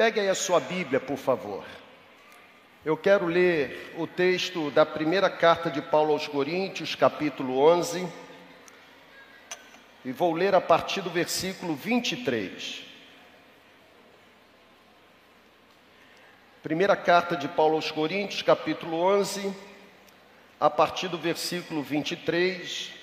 Pegue aí a sua Bíblia, por favor. Eu quero ler o texto da primeira carta de Paulo aos Coríntios, capítulo 11, e vou ler a partir do versículo 23. Primeira carta de Paulo aos Coríntios, capítulo 11, a partir do versículo 23.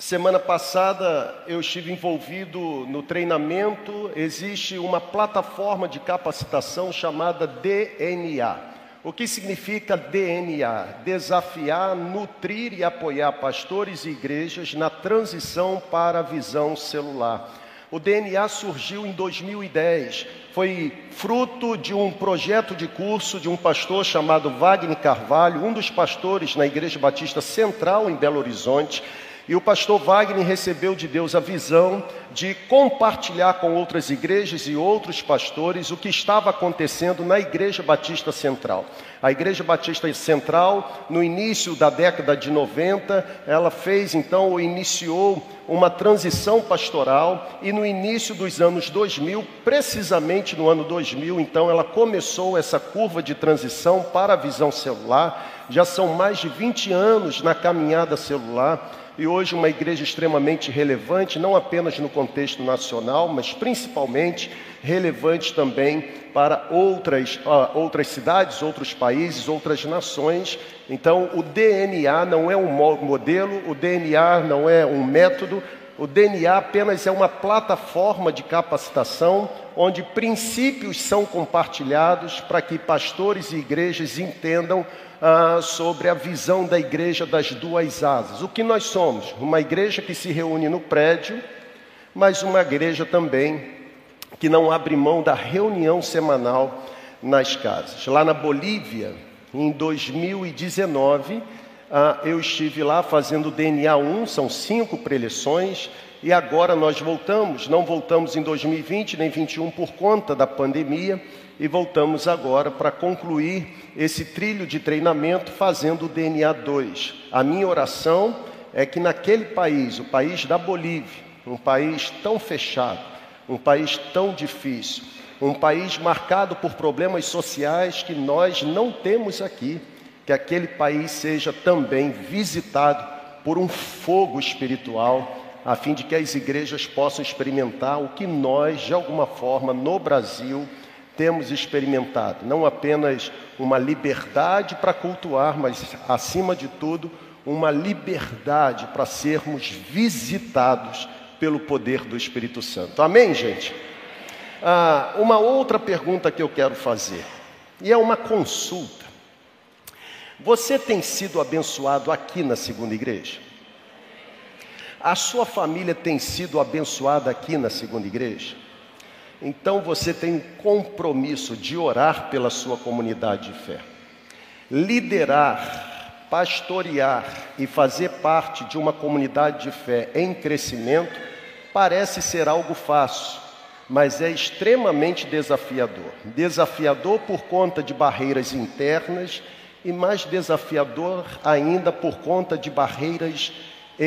Semana passada eu estive envolvido no treinamento. Existe uma plataforma de capacitação chamada DNA. O que significa DNA? Desafiar, nutrir e apoiar pastores e igrejas na transição para a visão celular. O DNA surgiu em 2010, foi fruto de um projeto de curso de um pastor chamado Wagner Carvalho, um dos pastores na Igreja Batista Central em Belo Horizonte. E o pastor Wagner recebeu de Deus a visão de compartilhar com outras igrejas e outros pastores o que estava acontecendo na Igreja Batista Central. A Igreja Batista Central, no início da década de 90, ela fez então, ou iniciou uma transição pastoral e no início dos anos 2000, precisamente no ano 2000, então ela começou essa curva de transição para a visão celular. Já são mais de 20 anos na caminhada celular e hoje uma igreja extremamente relevante, não apenas no contexto nacional, mas principalmente relevante também para outras, uh, outras cidades, outros países, outras nações. Então, o DNA não é um modelo, o DNA não é um método, o DNA apenas é uma plataforma de capacitação onde princípios são compartilhados para que pastores e igrejas entendam ah, sobre a visão da igreja das duas asas. O que nós somos? Uma igreja que se reúne no prédio, mas uma igreja também que não abre mão da reunião semanal nas casas. Lá na Bolívia, em 2019, ah, eu estive lá fazendo DNA 1, são cinco preleções, e agora nós voltamos, não voltamos em 2020 nem 2021 por conta da pandemia, e voltamos agora para concluir esse trilho de treinamento fazendo o DNA 2. A minha oração é que naquele país, o país da Bolívia, um país tão fechado, um país tão difícil, um país marcado por problemas sociais que nós não temos aqui, que aquele país seja também visitado por um fogo espiritual, a fim de que as igrejas possam experimentar o que nós, de alguma forma, no Brasil, temos experimentado, não apenas uma liberdade para cultuar, mas, acima de tudo, uma liberdade para sermos visitados pelo poder do Espírito Santo. Amém, gente? Ah, uma outra pergunta que eu quero fazer, e é uma consulta. Você tem sido abençoado aqui na segunda igreja? A sua família tem sido abençoada aqui na segunda igreja? Então você tem um compromisso de orar pela sua comunidade de fé. Liderar, pastorear e fazer parte de uma comunidade de fé em crescimento parece ser algo fácil, mas é extremamente desafiador. Desafiador por conta de barreiras internas e mais desafiador ainda por conta de barreiras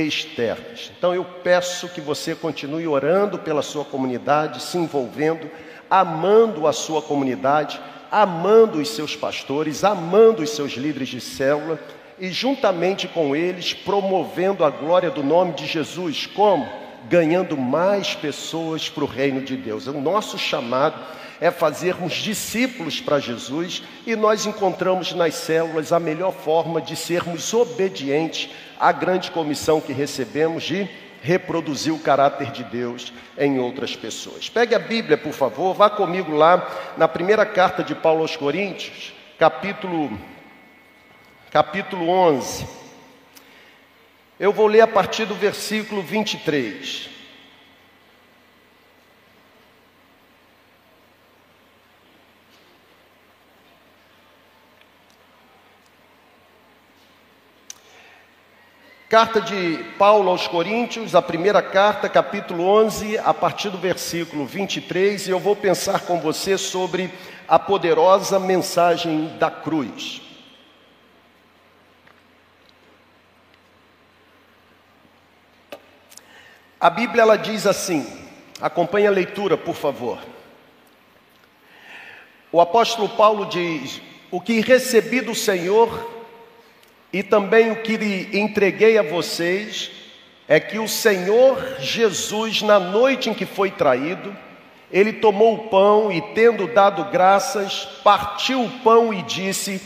externas. Então eu peço que você continue orando pela sua comunidade, se envolvendo, amando a sua comunidade, amando os seus pastores, amando os seus líderes de célula e juntamente com eles promovendo a glória do nome de Jesus, como ganhando mais pessoas para o reino de Deus. O nosso chamado é fazermos discípulos para Jesus e nós encontramos nas células a melhor forma de sermos obedientes à grande comissão que recebemos de reproduzir o caráter de Deus em outras pessoas. Pegue a Bíblia, por favor, vá comigo lá na primeira carta de Paulo aos Coríntios, capítulo capítulo 11. Eu vou ler a partir do versículo 23. Carta de Paulo aos Coríntios, a primeira carta, capítulo 11, a partir do versículo 23, e eu vou pensar com você sobre a poderosa mensagem da cruz. A Bíblia ela diz assim: acompanhe a leitura, por favor. o apóstolo Paulo diz: O que recebi do Senhor e também o que lhe entreguei a vocês é que o Senhor Jesus, na noite em que foi traído, ele tomou o pão e, tendo dado graças, partiu o pão e disse: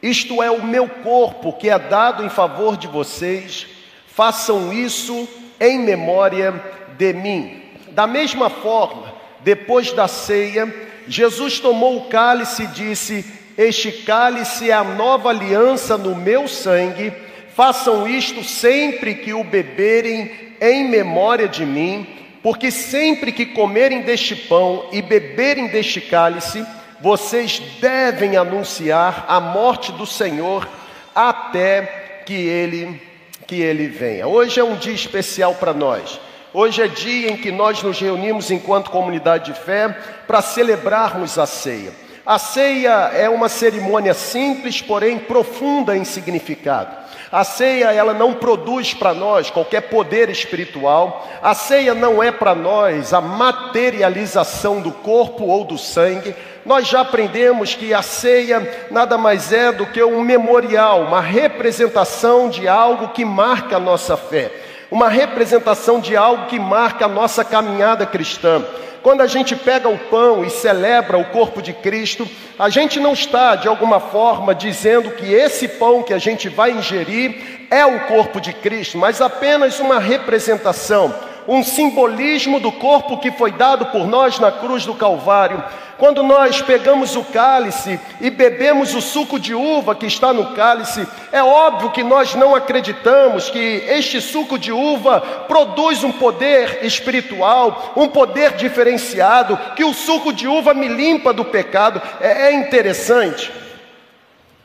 Isto é o meu corpo que é dado em favor de vocês, façam isso em memória de mim. Da mesma forma, depois da ceia, Jesus tomou o cálice e disse: Este cálice é a nova aliança no meu sangue. Façam isto sempre que o beberem em memória de mim, porque sempre que comerem deste pão e beberem deste cálice, vocês devem anunciar a morte do Senhor até que ele que ele venha. Hoje é um dia especial para nós. Hoje é dia em que nós nos reunimos enquanto comunidade de fé para celebrarmos a ceia. A ceia é uma cerimônia simples, porém profunda em significado. A ceia ela não produz para nós qualquer poder espiritual. A ceia não é para nós a materialização do corpo ou do sangue. Nós já aprendemos que a ceia nada mais é do que um memorial, uma representação de algo que marca a nossa fé uma representação de algo que marca a nossa caminhada cristã. Quando a gente pega o pão e celebra o corpo de Cristo, a gente não está, de alguma forma, dizendo que esse pão que a gente vai ingerir é o corpo de Cristo, mas apenas uma representação, um simbolismo do corpo que foi dado por nós na cruz do Calvário. Quando nós pegamos o cálice e bebemos o suco de uva que está no cálice, é óbvio que nós não acreditamos que este suco de uva produz um poder espiritual, um poder diferenciado, que o suco de uva me limpa do pecado. É, é interessante.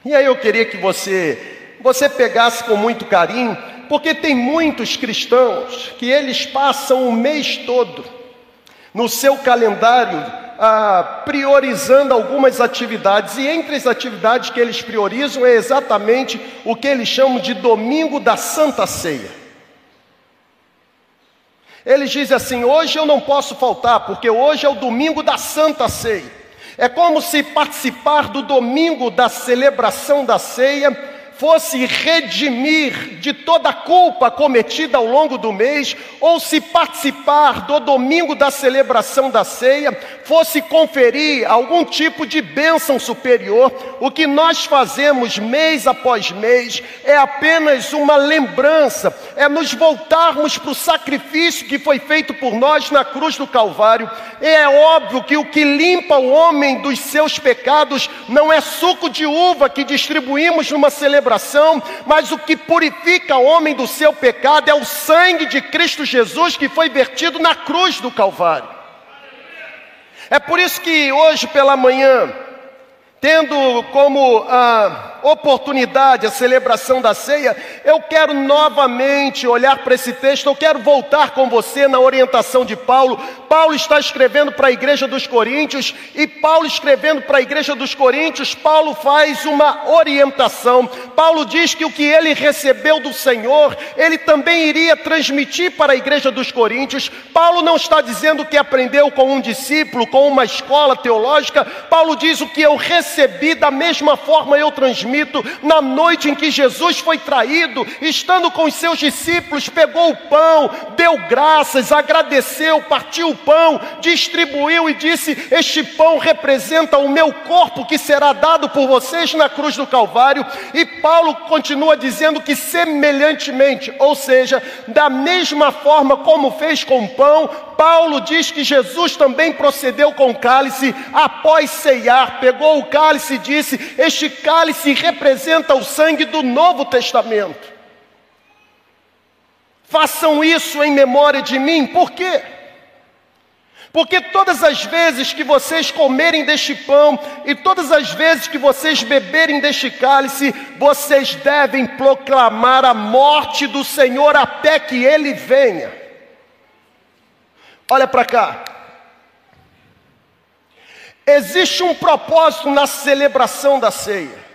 E aí eu queria que você, você pegasse com muito carinho, porque tem muitos cristãos que eles passam o mês todo no seu calendário ah, priorizando algumas atividades, e entre as atividades que eles priorizam é exatamente o que eles chamam de domingo da Santa Ceia. Eles dizem assim: hoje eu não posso faltar, porque hoje é o domingo da Santa Ceia. É como se participar do domingo da celebração da ceia fosse redimir de toda a culpa cometida ao longo do mês, ou se participar do domingo da celebração da ceia, fosse conferir algum tipo de bênção superior, o que nós fazemos mês após mês é apenas uma lembrança, é nos voltarmos para o sacrifício que foi feito por nós na cruz do Calvário. E é óbvio que o que limpa o homem dos seus pecados não é suco de uva que distribuímos numa celebração celebração, mas o que purifica o homem do seu pecado é o sangue de Cristo Jesus que foi vertido na cruz do Calvário. É por isso que hoje pela manhã, tendo como a oportunidade, a celebração da ceia, eu quero novamente olhar para esse texto, eu quero voltar com você na orientação de Paulo. Paulo está escrevendo para a igreja dos Coríntios, e Paulo escrevendo para a igreja dos Coríntios, Paulo faz uma orientação. Paulo diz que o que ele recebeu do Senhor, ele também iria transmitir para a igreja dos Coríntios. Paulo não está dizendo que aprendeu com um discípulo, com uma escola teológica. Paulo diz o que eu recebi, da mesma forma eu transmito na noite em que Jesus foi traído, estando com os seus discípulos, pegou o pão, deu graças, agradeceu, partiu o pão, distribuiu e disse: Este pão representa o meu corpo que será dado por vocês na cruz do Calvário. E Paulo continua dizendo que, semelhantemente, ou seja, da mesma forma como fez com o pão, Paulo diz que Jesus também procedeu com o cálice após ceiar, pegou o cálice e disse: Este cálice representa o sangue do Novo Testamento. Façam isso em memória de mim, por quê? Porque todas as vezes que vocês comerem deste pão e todas as vezes que vocês beberem deste cálice, vocês devem proclamar a morte do Senhor até que ele venha. Olha para cá. Existe um propósito na celebração da ceia.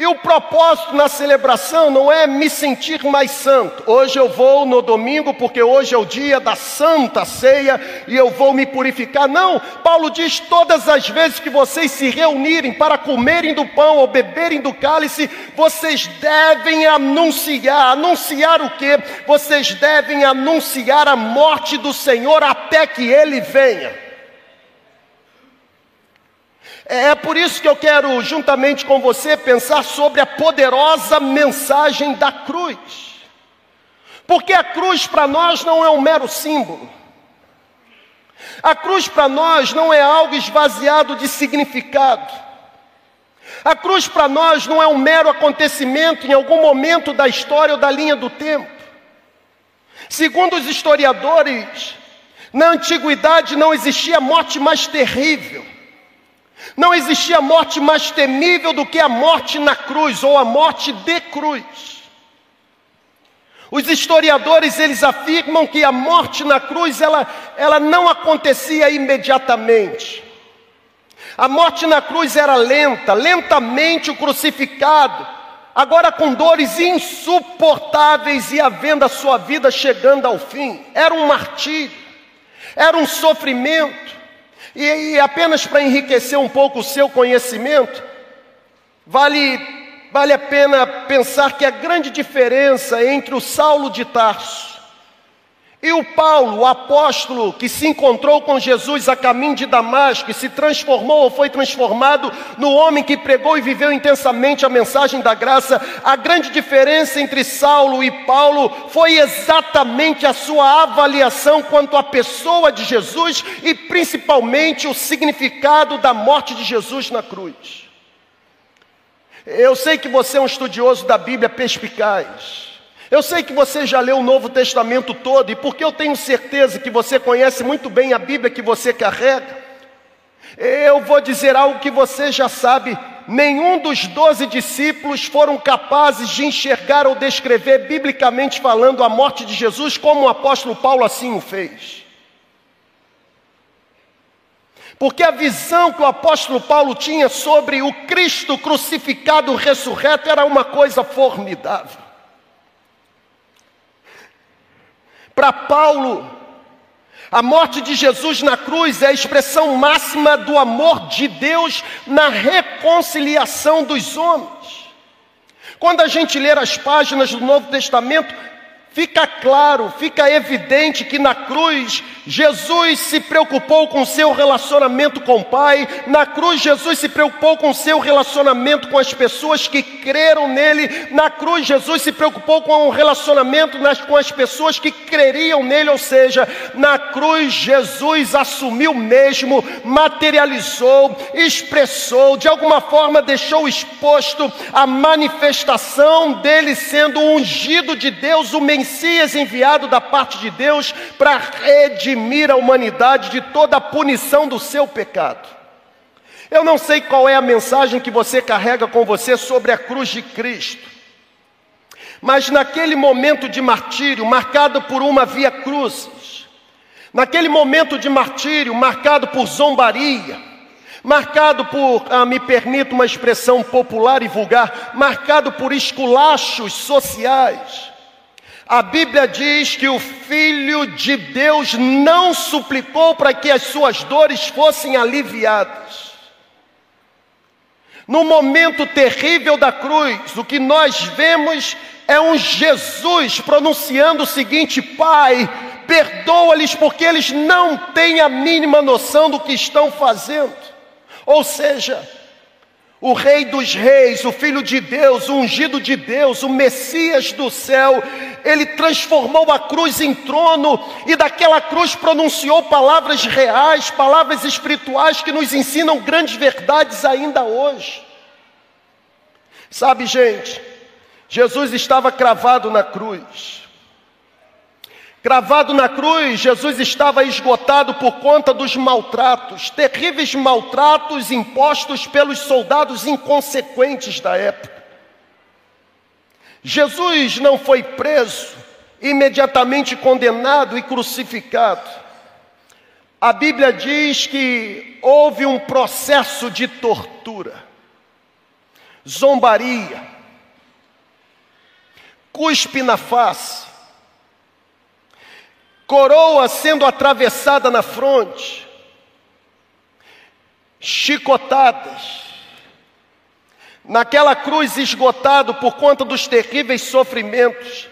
E o propósito na celebração não é me sentir mais santo. Hoje eu vou no domingo porque hoje é o dia da santa ceia e eu vou me purificar. Não, Paulo diz: todas as vezes que vocês se reunirem para comerem do pão ou beberem do cálice, vocês devem anunciar. Anunciar o que? Vocês devem anunciar a morte do Senhor até que ele venha. É, é por isso que eu quero, juntamente com você, pensar sobre a poderosa mensagem da cruz. Porque a cruz para nós não é um mero símbolo. A cruz para nós não é algo esvaziado de significado. A cruz para nós não é um mero acontecimento em algum momento da história ou da linha do tempo. Segundo os historiadores, na antiguidade não existia morte mais terrível não existia morte mais temível do que a morte na cruz ou a morte de cruz. Os historiadores eles afirmam que a morte na cruz ela, ela não acontecia imediatamente. A morte na cruz era lenta, lentamente o crucificado, agora com dores insuportáveis e havendo a sua vida chegando ao fim. Era um martírio, era um sofrimento. E, e apenas para enriquecer um pouco o seu conhecimento, vale, vale a pena pensar que a grande diferença entre o Saulo de Tarso e o Paulo, o apóstolo que se encontrou com Jesus a caminho de Damasco e se transformou ou foi transformado no homem que pregou e viveu intensamente a mensagem da graça, a grande diferença entre Saulo e Paulo foi exatamente a sua avaliação quanto à pessoa de Jesus e principalmente o significado da morte de Jesus na cruz. Eu sei que você é um estudioso da Bíblia perspicaz. Eu sei que você já leu o Novo Testamento todo, e porque eu tenho certeza que você conhece muito bem a Bíblia que você carrega, eu vou dizer algo que você já sabe: nenhum dos doze discípulos foram capazes de enxergar ou descrever, biblicamente falando, a morte de Jesus como o apóstolo Paulo assim o fez. Porque a visão que o apóstolo Paulo tinha sobre o Cristo crucificado, ressurreto, era uma coisa formidável. Para Paulo, a morte de Jesus na cruz é a expressão máxima do amor de Deus na reconciliação dos homens. Quando a gente ler as páginas do Novo Testamento, Fica claro, fica evidente que na cruz Jesus se preocupou com seu relacionamento com o Pai, na cruz Jesus se preocupou com seu relacionamento com as pessoas que creram nele, na cruz Jesus se preocupou com o relacionamento nas, com as pessoas que creriam nele, ou seja, na cruz Jesus assumiu mesmo, materializou, expressou, de alguma forma deixou exposto a manifestação dele sendo ungido de Deus, o Messias enviado da parte de Deus para redimir a humanidade de toda a punição do seu pecado. Eu não sei qual é a mensagem que você carrega com você sobre a cruz de Cristo, mas naquele momento de martírio, marcado por uma via cruzes, naquele momento de martírio, marcado por zombaria, marcado por, ah, me permito uma expressão popular e vulgar, marcado por esculachos sociais, a Bíblia diz que o Filho de Deus não suplicou para que as suas dores fossem aliviadas. No momento terrível da cruz, o que nós vemos é um Jesus pronunciando o seguinte: Pai, perdoa-lhes porque eles não têm a mínima noção do que estão fazendo. Ou seja, o Rei dos Reis, o Filho de Deus, o ungido de Deus, o Messias do céu, ele transformou a cruz em trono e daquela cruz pronunciou palavras reais, palavras espirituais que nos ensinam grandes verdades ainda hoje. Sabe, gente, Jesus estava cravado na cruz. Cravado na cruz, Jesus estava esgotado por conta dos maltratos, terríveis maltratos impostos pelos soldados inconsequentes da época. Jesus não foi preso, imediatamente condenado e crucificado. A Bíblia diz que houve um processo de tortura. zombaria, cuspe na face, coroa sendo atravessada na fronte, chicotadas, naquela cruz esgotado por conta dos terríveis sofrimentos.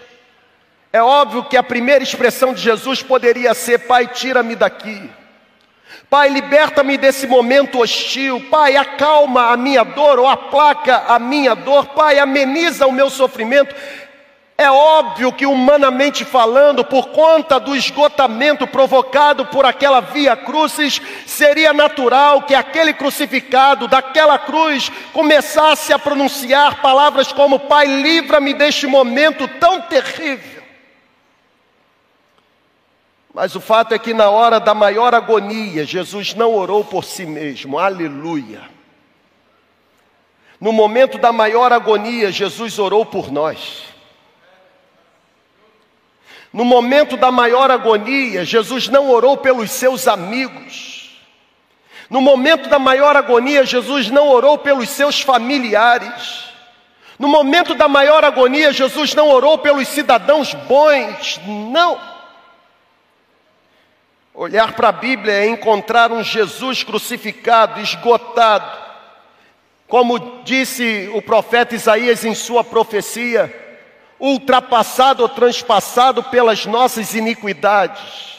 É óbvio que a primeira expressão de Jesus poderia ser: Pai, tira-me daqui. Pai, liberta-me desse momento hostil. Pai, acalma a minha dor ou aplaca a minha dor. Pai, ameniza o meu sofrimento. É óbvio que, humanamente falando, por conta do esgotamento provocado por aquela via crucis, seria natural que aquele crucificado daquela cruz começasse a pronunciar palavras como: Pai, livra-me deste momento tão terrível. Mas o fato é que na hora da maior agonia, Jesus não orou por si mesmo, aleluia. No momento da maior agonia, Jesus orou por nós. No momento da maior agonia, Jesus não orou pelos seus amigos. No momento da maior agonia, Jesus não orou pelos seus familiares. No momento da maior agonia, Jesus não orou pelos cidadãos bons. Não. Olhar para a Bíblia é encontrar um Jesus crucificado, esgotado. Como disse o profeta Isaías em sua profecia, ultrapassado ou transpassado pelas nossas iniquidades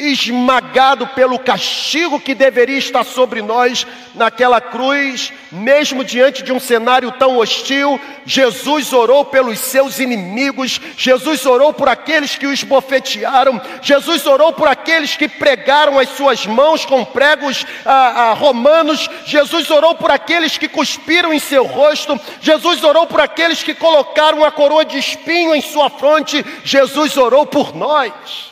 esmagado pelo castigo que deveria estar sobre nós naquela cruz, mesmo diante de um cenário tão hostil, Jesus orou pelos seus inimigos, Jesus orou por aqueles que os bofetearam, Jesus orou por aqueles que pregaram as suas mãos com pregos ah, ah, romanos, Jesus orou por aqueles que cuspiram em seu rosto, Jesus orou por aqueles que colocaram a coroa de espinho em sua fronte, Jesus orou por nós.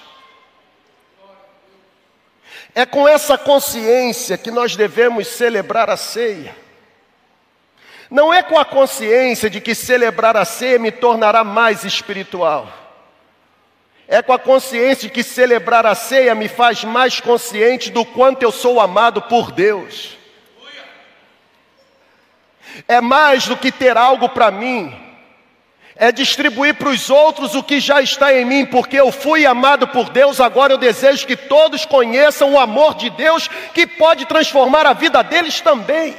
É com essa consciência que nós devemos celebrar a ceia. Não é com a consciência de que celebrar a ceia me tornará mais espiritual. É com a consciência de que celebrar a ceia me faz mais consciente do quanto eu sou amado por Deus. É mais do que ter algo para mim, é distribuir para os outros o que já está em mim, porque eu fui amado por Deus, agora eu desejo que todos conheçam o amor de Deus que pode transformar a vida deles também.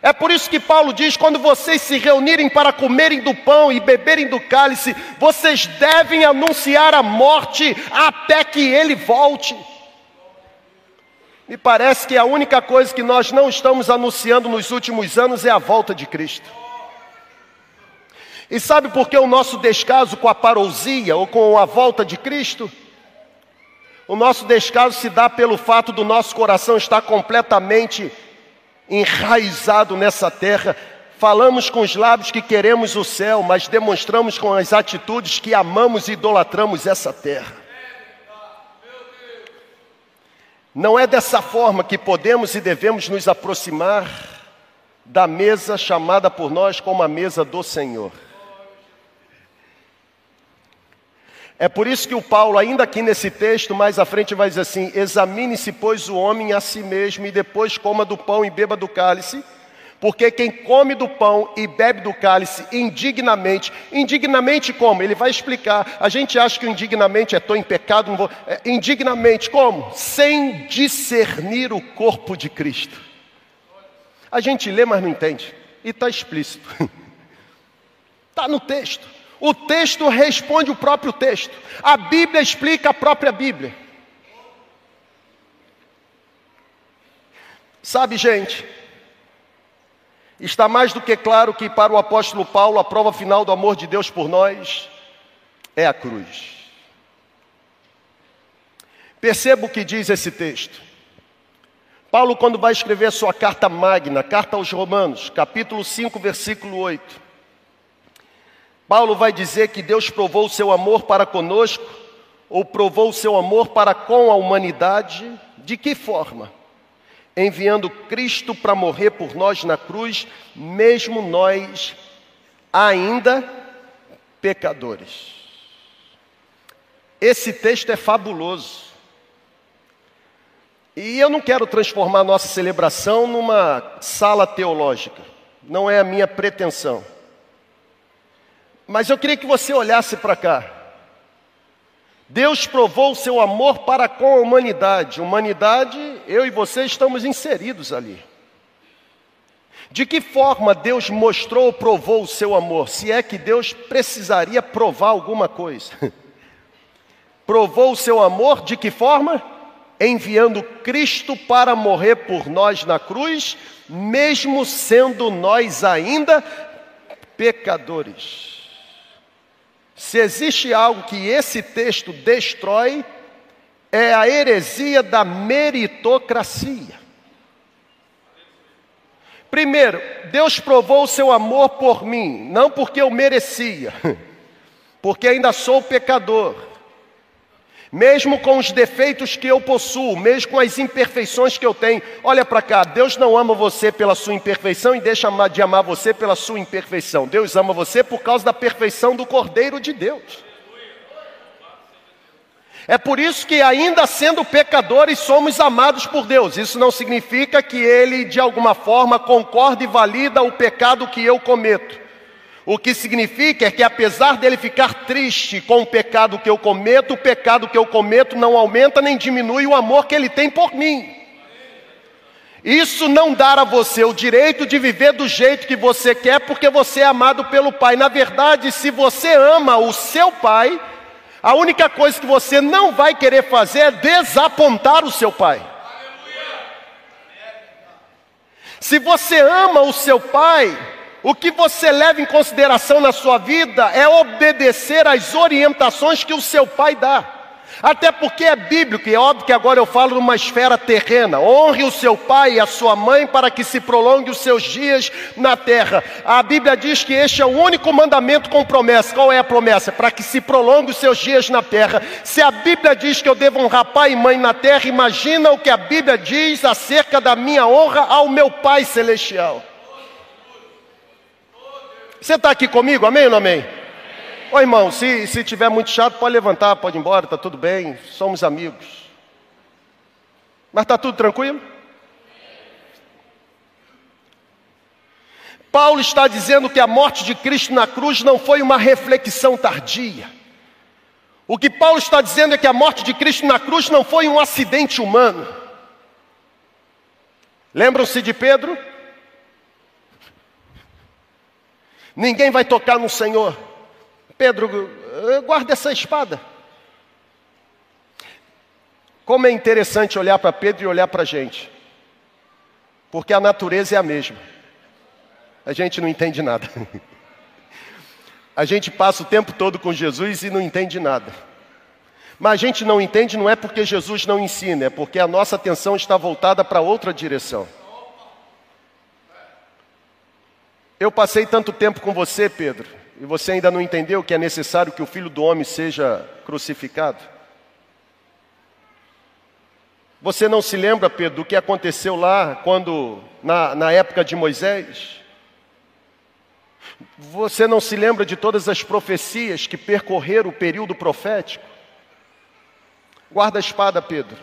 É por isso que Paulo diz: quando vocês se reunirem para comerem do pão e beberem do cálice, vocês devem anunciar a morte até que ele volte. Me parece que a única coisa que nós não estamos anunciando nos últimos anos é a volta de Cristo. E sabe por que o nosso descaso com a parousia ou com a volta de Cristo? O nosso descaso se dá pelo fato do nosso coração estar completamente enraizado nessa terra. Falamos com os lábios que queremos o céu, mas demonstramos com as atitudes que amamos e idolatramos essa terra. Não é dessa forma que podemos e devemos nos aproximar da mesa chamada por nós como a mesa do Senhor. É por isso que o Paulo, ainda aqui nesse texto, mais à frente, vai dizer assim: Examine-se, pois, o homem a si mesmo, e depois coma do pão e beba do cálice. Porque quem come do pão e bebe do cálice indignamente, indignamente como? Ele vai explicar. A gente acha que indignamente é tô em pecado, não vou. É, indignamente como? Sem discernir o corpo de Cristo. A gente lê, mas não entende. E está explícito. Está no texto. O texto responde o próprio texto. A Bíblia explica a própria Bíblia. Sabe, gente, está mais do que claro que para o apóstolo Paulo a prova final do amor de Deus por nós é a cruz. Perceba o que diz esse texto. Paulo, quando vai escrever sua carta magna, carta aos Romanos, capítulo 5, versículo 8. Paulo vai dizer que Deus provou o seu amor para conosco, ou provou o seu amor para com a humanidade, de que forma? Enviando Cristo para morrer por nós na cruz, mesmo nós ainda pecadores. Esse texto é fabuloso. E eu não quero transformar nossa celebração numa sala teológica. não é a minha pretensão. Mas eu queria que você olhasse para cá. Deus provou o seu amor para com a humanidade. Humanidade, eu e você estamos inseridos ali. De que forma Deus mostrou ou provou o seu amor? Se é que Deus precisaria provar alguma coisa. provou o seu amor de que forma? Enviando Cristo para morrer por nós na cruz, mesmo sendo nós ainda pecadores. Se existe algo que esse texto destrói, é a heresia da meritocracia. Primeiro, Deus provou o seu amor por mim, não porque eu merecia, porque ainda sou pecador. Mesmo com os defeitos que eu possuo, mesmo com as imperfeições que eu tenho, olha para cá, Deus não ama você pela sua imperfeição e deixa de amar você pela sua imperfeição. Deus ama você por causa da perfeição do Cordeiro de Deus. É por isso que, ainda sendo pecadores, somos amados por Deus. Isso não significa que Ele, de alguma forma, concorda e valida o pecado que eu cometo. O que significa é que, apesar dele ficar triste com o pecado que eu cometo, o pecado que eu cometo não aumenta nem diminui o amor que ele tem por mim. Isso não dá a você o direito de viver do jeito que você quer, porque você é amado pelo Pai. Na verdade, se você ama o seu Pai, a única coisa que você não vai querer fazer é desapontar o seu pai. Se você ama o seu pai, o que você leva em consideração na sua vida é obedecer às orientações que o seu pai dá. Até porque é bíblico, e é óbvio que agora eu falo numa esfera terrena. Honre o seu pai e a sua mãe para que se prolongue os seus dias na terra. A Bíblia diz que este é o único mandamento com promessa. Qual é a promessa? Para que se prolongue os seus dias na terra. Se a Bíblia diz que eu devo honrar pai e mãe na terra, imagina o que a Bíblia diz acerca da minha honra ao meu Pai celestial. Você está aqui comigo? Amém ou não amém? Ô irmão, se, se tiver muito chato, pode levantar, pode ir embora, está tudo bem, somos amigos. Mas está tudo tranquilo? Paulo está dizendo que a morte de Cristo na cruz não foi uma reflexão tardia. O que Paulo está dizendo é que a morte de Cristo na cruz não foi um acidente humano. Lembram-se de Pedro? Ninguém vai tocar no Senhor. Pedro, guarda essa espada. Como é interessante olhar para Pedro e olhar para a gente, porque a natureza é a mesma, a gente não entende nada. A gente passa o tempo todo com Jesus e não entende nada. Mas a gente não entende não é porque Jesus não ensina, é porque a nossa atenção está voltada para outra direção. Eu passei tanto tempo com você, Pedro, e você ainda não entendeu que é necessário que o filho do homem seja crucificado? Você não se lembra, Pedro, do que aconteceu lá quando, na, na época de Moisés? Você não se lembra de todas as profecias que percorreram o período profético? Guarda a espada, Pedro.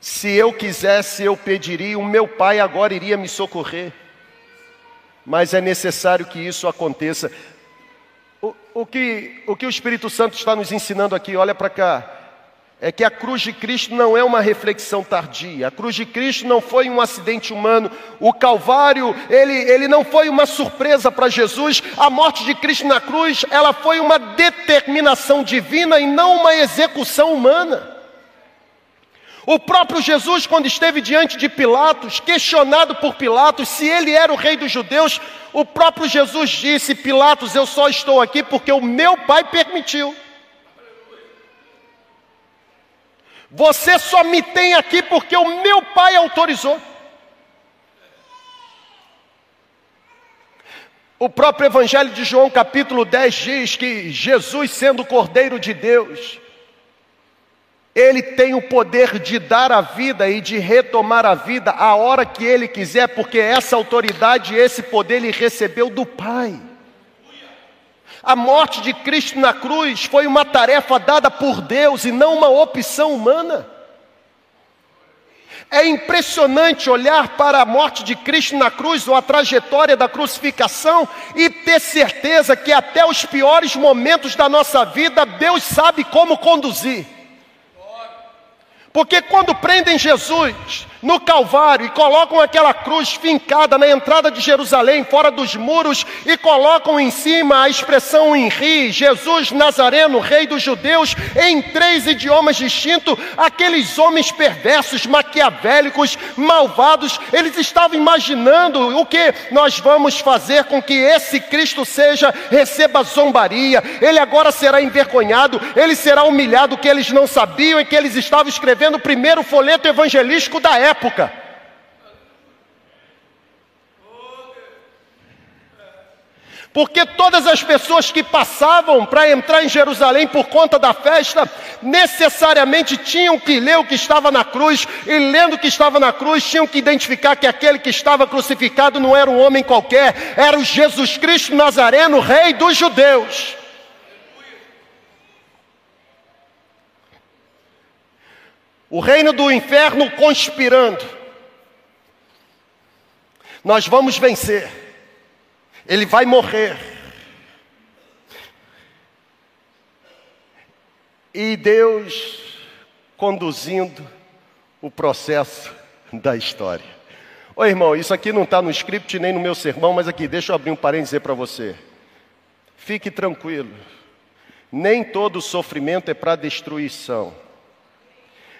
Se eu quisesse, eu pediria, o meu pai agora iria me socorrer mas é necessário que isso aconteça. O, o, que, o que o Espírito Santo está nos ensinando aqui, olha para cá, é que a cruz de Cristo não é uma reflexão tardia, a cruz de Cristo não foi um acidente humano, o Calvário, ele, ele não foi uma surpresa para Jesus, a morte de Cristo na cruz, ela foi uma determinação divina e não uma execução humana. O próprio Jesus, quando esteve diante de Pilatos, questionado por Pilatos se ele era o rei dos judeus, o próprio Jesus disse: Pilatos, eu só estou aqui porque o meu pai permitiu. Você só me tem aqui porque o meu pai autorizou. O próprio Evangelho de João, capítulo 10, diz que Jesus, sendo o Cordeiro de Deus, ele tem o poder de dar a vida e de retomar a vida a hora que ele quiser, porque essa autoridade, esse poder ele recebeu do Pai. A morte de Cristo na cruz foi uma tarefa dada por Deus e não uma opção humana. É impressionante olhar para a morte de Cristo na cruz ou a trajetória da crucificação e ter certeza que até os piores momentos da nossa vida Deus sabe como conduzir. Porque quando prendem Jesus no Calvário e colocam aquela cruz fincada na entrada de Jerusalém, fora dos muros, e colocam em cima a expressão em ri, Jesus Nazareno, Rei dos Judeus, em três idiomas distintos, aqueles homens perversos, maquiavélicos, malvados, eles estavam imaginando o que nós vamos fazer com que esse Cristo seja, receba zombaria, ele agora será envergonhado, ele será humilhado, que eles não sabiam e que eles estavam escrevendo o primeiro folheto evangelístico da época. Porque todas as pessoas que passavam para entrar em Jerusalém por conta da festa, necessariamente tinham que ler o que estava na cruz, e lendo o que estava na cruz, tinham que identificar que aquele que estava crucificado não era um homem qualquer, era o Jesus Cristo Nazareno, Rei dos Judeus. O reino do inferno conspirando. Nós vamos vencer, ele vai morrer. E Deus conduzindo o processo da história. Oi, irmão, isso aqui não está no script nem no meu sermão, mas aqui, deixa eu abrir um parênteses para você. Fique tranquilo, nem todo sofrimento é para destruição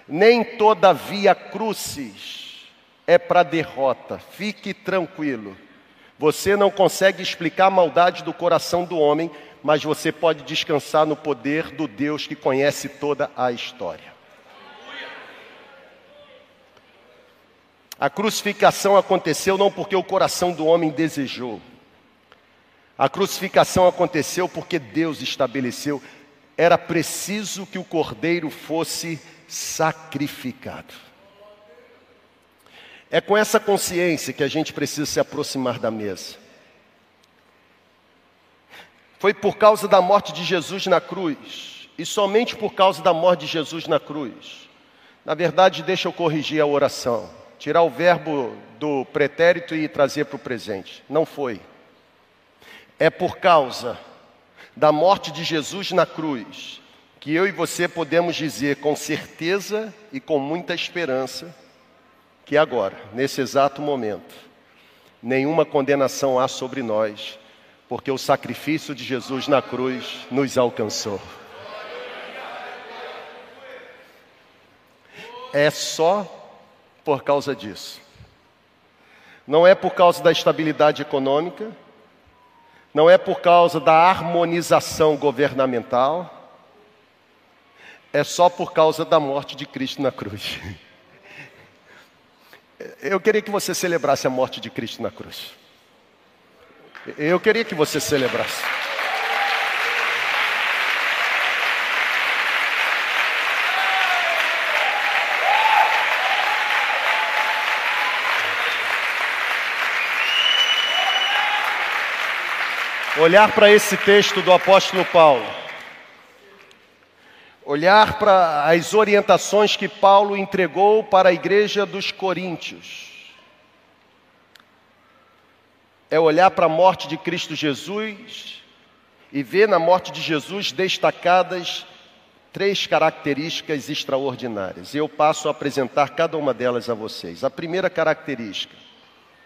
nem toda via crucis é para derrota. Fique tranquilo. Você não consegue explicar a maldade do coração do homem, mas você pode descansar no poder do Deus que conhece toda a história. A crucificação aconteceu não porque o coração do homem desejou. A crucificação aconteceu porque Deus estabeleceu. Era preciso que o cordeiro fosse sacrificado. É com essa consciência que a gente precisa se aproximar da mesa. Foi por causa da morte de Jesus na cruz, e somente por causa da morte de Jesus na cruz. Na verdade, deixa eu corrigir a oração, tirar o verbo do pretérito e trazer para o presente. Não foi. É por causa da morte de Jesus na cruz que eu e você podemos dizer com certeza e com muita esperança que agora, nesse exato momento, nenhuma condenação há sobre nós, porque o sacrifício de Jesus na cruz nos alcançou. É só por causa disso. Não é por causa da estabilidade econômica, não é por causa da harmonização governamental, é só por causa da morte de Cristo na cruz. Eu queria que você celebrasse a morte de Cristo na cruz. Eu queria que você celebrasse. Olhar para esse texto do apóstolo Paulo olhar para as orientações que Paulo entregou para a igreja dos Coríntios. É olhar para a morte de Cristo Jesus e ver na morte de Jesus destacadas três características extraordinárias. Eu passo a apresentar cada uma delas a vocês. A primeira característica,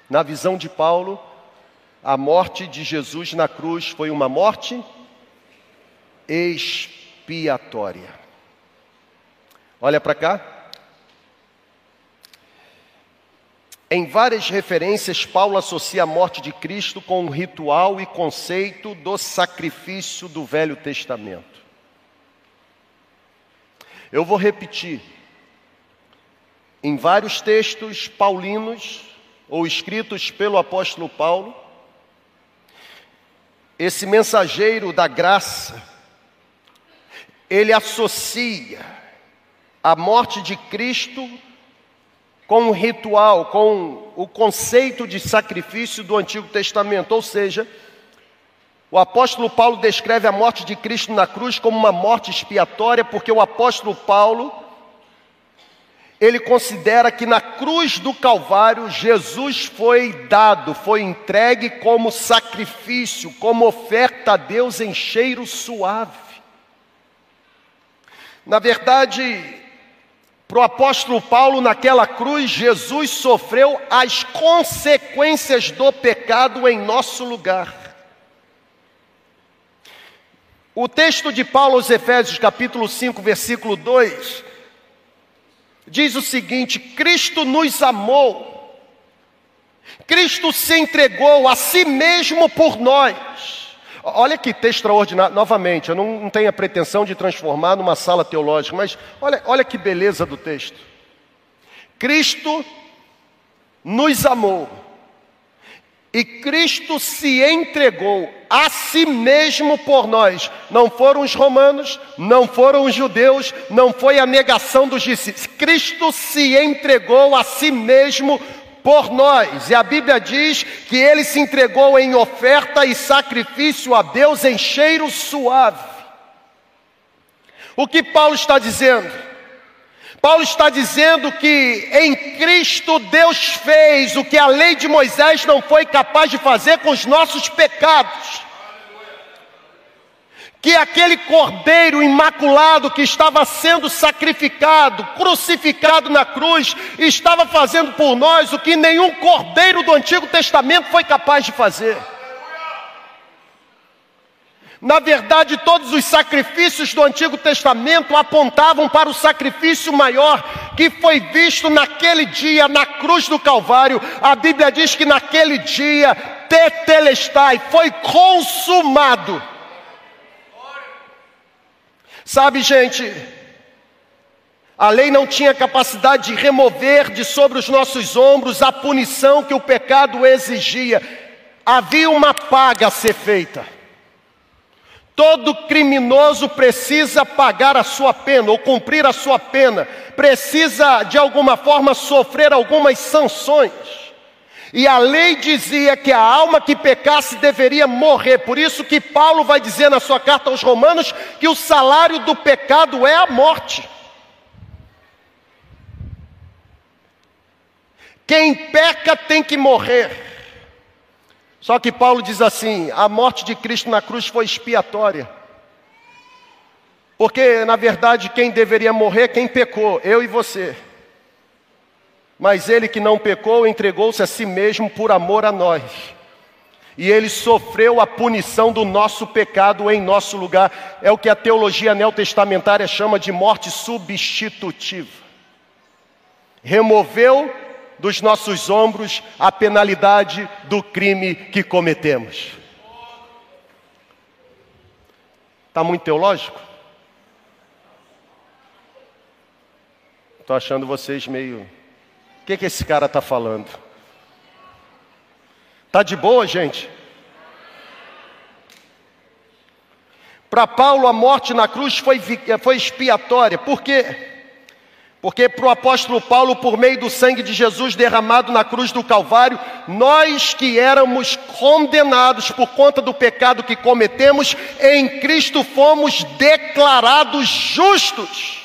na visão de Paulo, a morte de Jesus na cruz foi uma morte espiritual expiatória. Olha para cá. Em várias referências, Paulo associa a morte de Cristo com o ritual e conceito do sacrifício do Velho Testamento. Eu vou repetir. Em vários textos paulinos, ou escritos pelo apóstolo Paulo, esse mensageiro da graça, ele associa a morte de Cristo com o ritual, com o conceito de sacrifício do Antigo Testamento, ou seja, o apóstolo Paulo descreve a morte de Cristo na cruz como uma morte expiatória, porque o apóstolo Paulo ele considera que na cruz do Calvário Jesus foi dado, foi entregue como sacrifício, como oferta a Deus em cheiro suave. Na verdade, para o apóstolo Paulo, naquela cruz, Jesus sofreu as consequências do pecado em nosso lugar. O texto de Paulo aos Efésios, capítulo 5, versículo 2, diz o seguinte: Cristo nos amou, Cristo se entregou a si mesmo por nós. Olha que texto extraordinário, novamente, eu não, não tenho a pretensão de transformar numa sala teológica, mas olha, olha que beleza do texto. Cristo nos amou, e Cristo se entregou a si mesmo por nós. Não foram os romanos, não foram os judeus, não foi a negação dos discípulos. Cristo se entregou a si mesmo por nós. E a Bíblia diz que ele se entregou em oferta e sacrifício a Deus em cheiro suave. O que Paulo está dizendo? Paulo está dizendo que em Cristo Deus fez o que a lei de Moisés não foi capaz de fazer com os nossos pecados. Que aquele cordeiro imaculado que estava sendo sacrificado, crucificado na cruz, estava fazendo por nós o que nenhum cordeiro do Antigo Testamento foi capaz de fazer. Na verdade, todos os sacrifícios do Antigo Testamento apontavam para o sacrifício maior que foi visto naquele dia na cruz do Calvário. A Bíblia diz que naquele dia, tetelestai, foi consumado. Sabe, gente, a lei não tinha capacidade de remover de sobre os nossos ombros a punição que o pecado exigia. Havia uma paga a ser feita. Todo criminoso precisa pagar a sua pena ou cumprir a sua pena, precisa de alguma forma sofrer algumas sanções. E a lei dizia que a alma que pecasse deveria morrer. Por isso que Paulo vai dizer na sua carta aos Romanos que o salário do pecado é a morte. Quem peca tem que morrer. Só que Paulo diz assim: a morte de Cristo na cruz foi expiatória. Porque, na verdade, quem deveria morrer, quem pecou, eu e você. Mas ele que não pecou, entregou-se a si mesmo por amor a nós. E ele sofreu a punição do nosso pecado em nosso lugar. É o que a teologia neotestamentária chama de morte substitutiva. Removeu dos nossos ombros a penalidade do crime que cometemos. Está muito teológico? Estou achando vocês meio. O que, que esse cara está falando? Está de boa, gente? Para Paulo, a morte na cruz foi, foi expiatória. Por quê? Porque para o apóstolo Paulo, por meio do sangue de Jesus derramado na cruz do Calvário, nós que éramos condenados por conta do pecado que cometemos, em Cristo fomos declarados justos.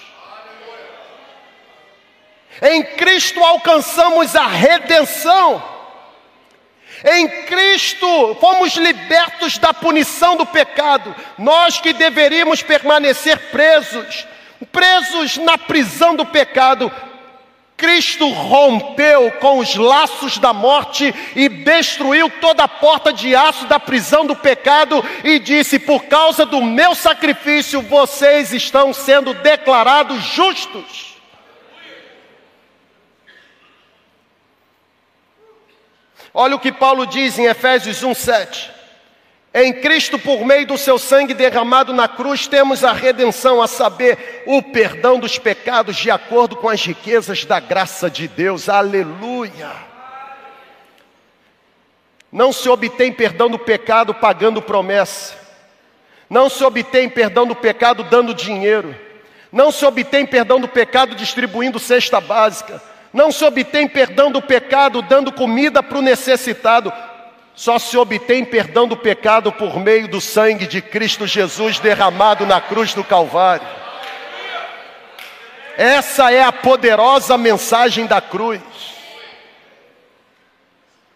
Em Cristo alcançamos a redenção. Em Cristo fomos libertos da punição do pecado. Nós que deveríamos permanecer presos, presos na prisão do pecado, Cristo rompeu com os laços da morte e destruiu toda a porta de aço da prisão do pecado e disse: Por causa do meu sacrifício, vocês estão sendo declarados justos. Olha o que Paulo diz em Efésios 1:7. Em Cristo, por meio do seu sangue derramado na cruz, temos a redenção, a saber, o perdão dos pecados de acordo com as riquezas da graça de Deus. Aleluia! Não se obtém perdão do pecado pagando promessa. Não se obtém perdão do pecado dando dinheiro. Não se obtém perdão do pecado distribuindo cesta básica. Não se obtém perdão do pecado dando comida para o necessitado. Só se obtém perdão do pecado por meio do sangue de Cristo Jesus derramado na cruz do Calvário. Essa é a poderosa mensagem da cruz.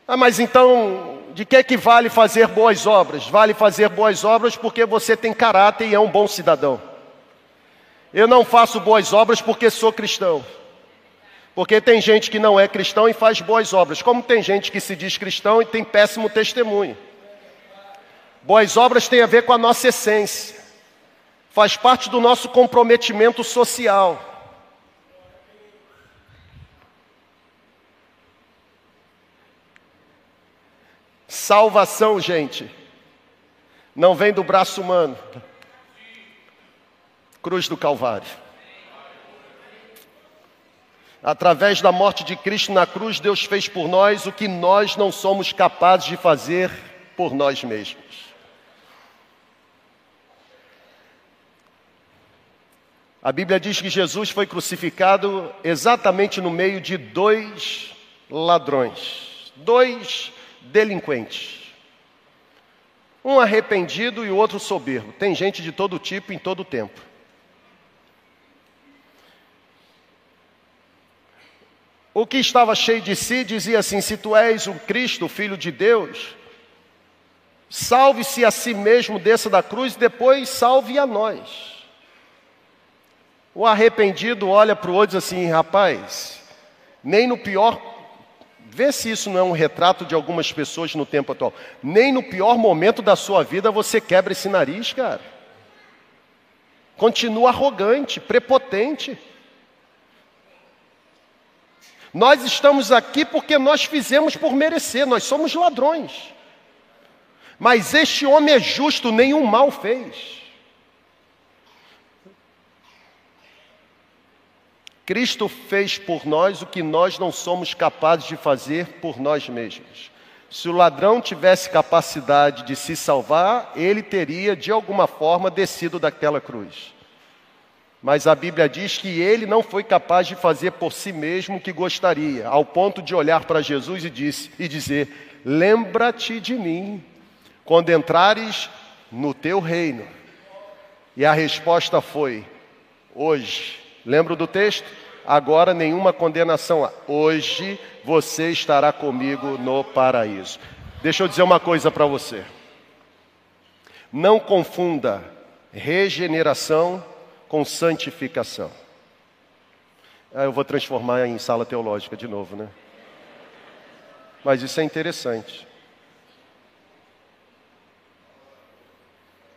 Ah, mas então, de que que vale fazer boas obras? Vale fazer boas obras porque você tem caráter e é um bom cidadão. Eu não faço boas obras porque sou cristão. Porque tem gente que não é cristão e faz boas obras, como tem gente que se diz cristão e tem péssimo testemunho. Boas obras têm a ver com a nossa essência, faz parte do nosso comprometimento social. Salvação, gente, não vem do braço humano. Cruz do Calvário. Através da morte de Cristo na cruz, Deus fez por nós o que nós não somos capazes de fazer por nós mesmos. A Bíblia diz que Jesus foi crucificado exatamente no meio de dois ladrões, dois delinquentes. Um arrependido e o outro soberbo. Tem gente de todo tipo em todo tempo. O que estava cheio de si dizia assim: Se tu és o Cristo, o Filho de Deus, salve-se a si mesmo, desça da cruz e depois salve a nós. O arrependido olha para o outro e diz assim: Rapaz, nem no pior. Vê se isso não é um retrato de algumas pessoas no tempo atual. Nem no pior momento da sua vida você quebra esse nariz, cara. Continua arrogante, prepotente. Nós estamos aqui porque nós fizemos por merecer, nós somos ladrões. Mas este homem é justo, nenhum mal fez. Cristo fez por nós o que nós não somos capazes de fazer por nós mesmos. Se o ladrão tivesse capacidade de se salvar, ele teria de alguma forma descido daquela cruz. Mas a Bíblia diz que ele não foi capaz de fazer por si mesmo o que gostaria, ao ponto de olhar para Jesus e, disse, e dizer: Lembra-te de mim quando entrares no teu reino. E a resposta foi: Hoje. Lembra do texto? Agora nenhuma condenação. Hoje você estará comigo no paraíso. Deixa eu dizer uma coisa para você. Não confunda regeneração com santificação. Ah, eu vou transformar em sala teológica de novo, né? Mas isso é interessante.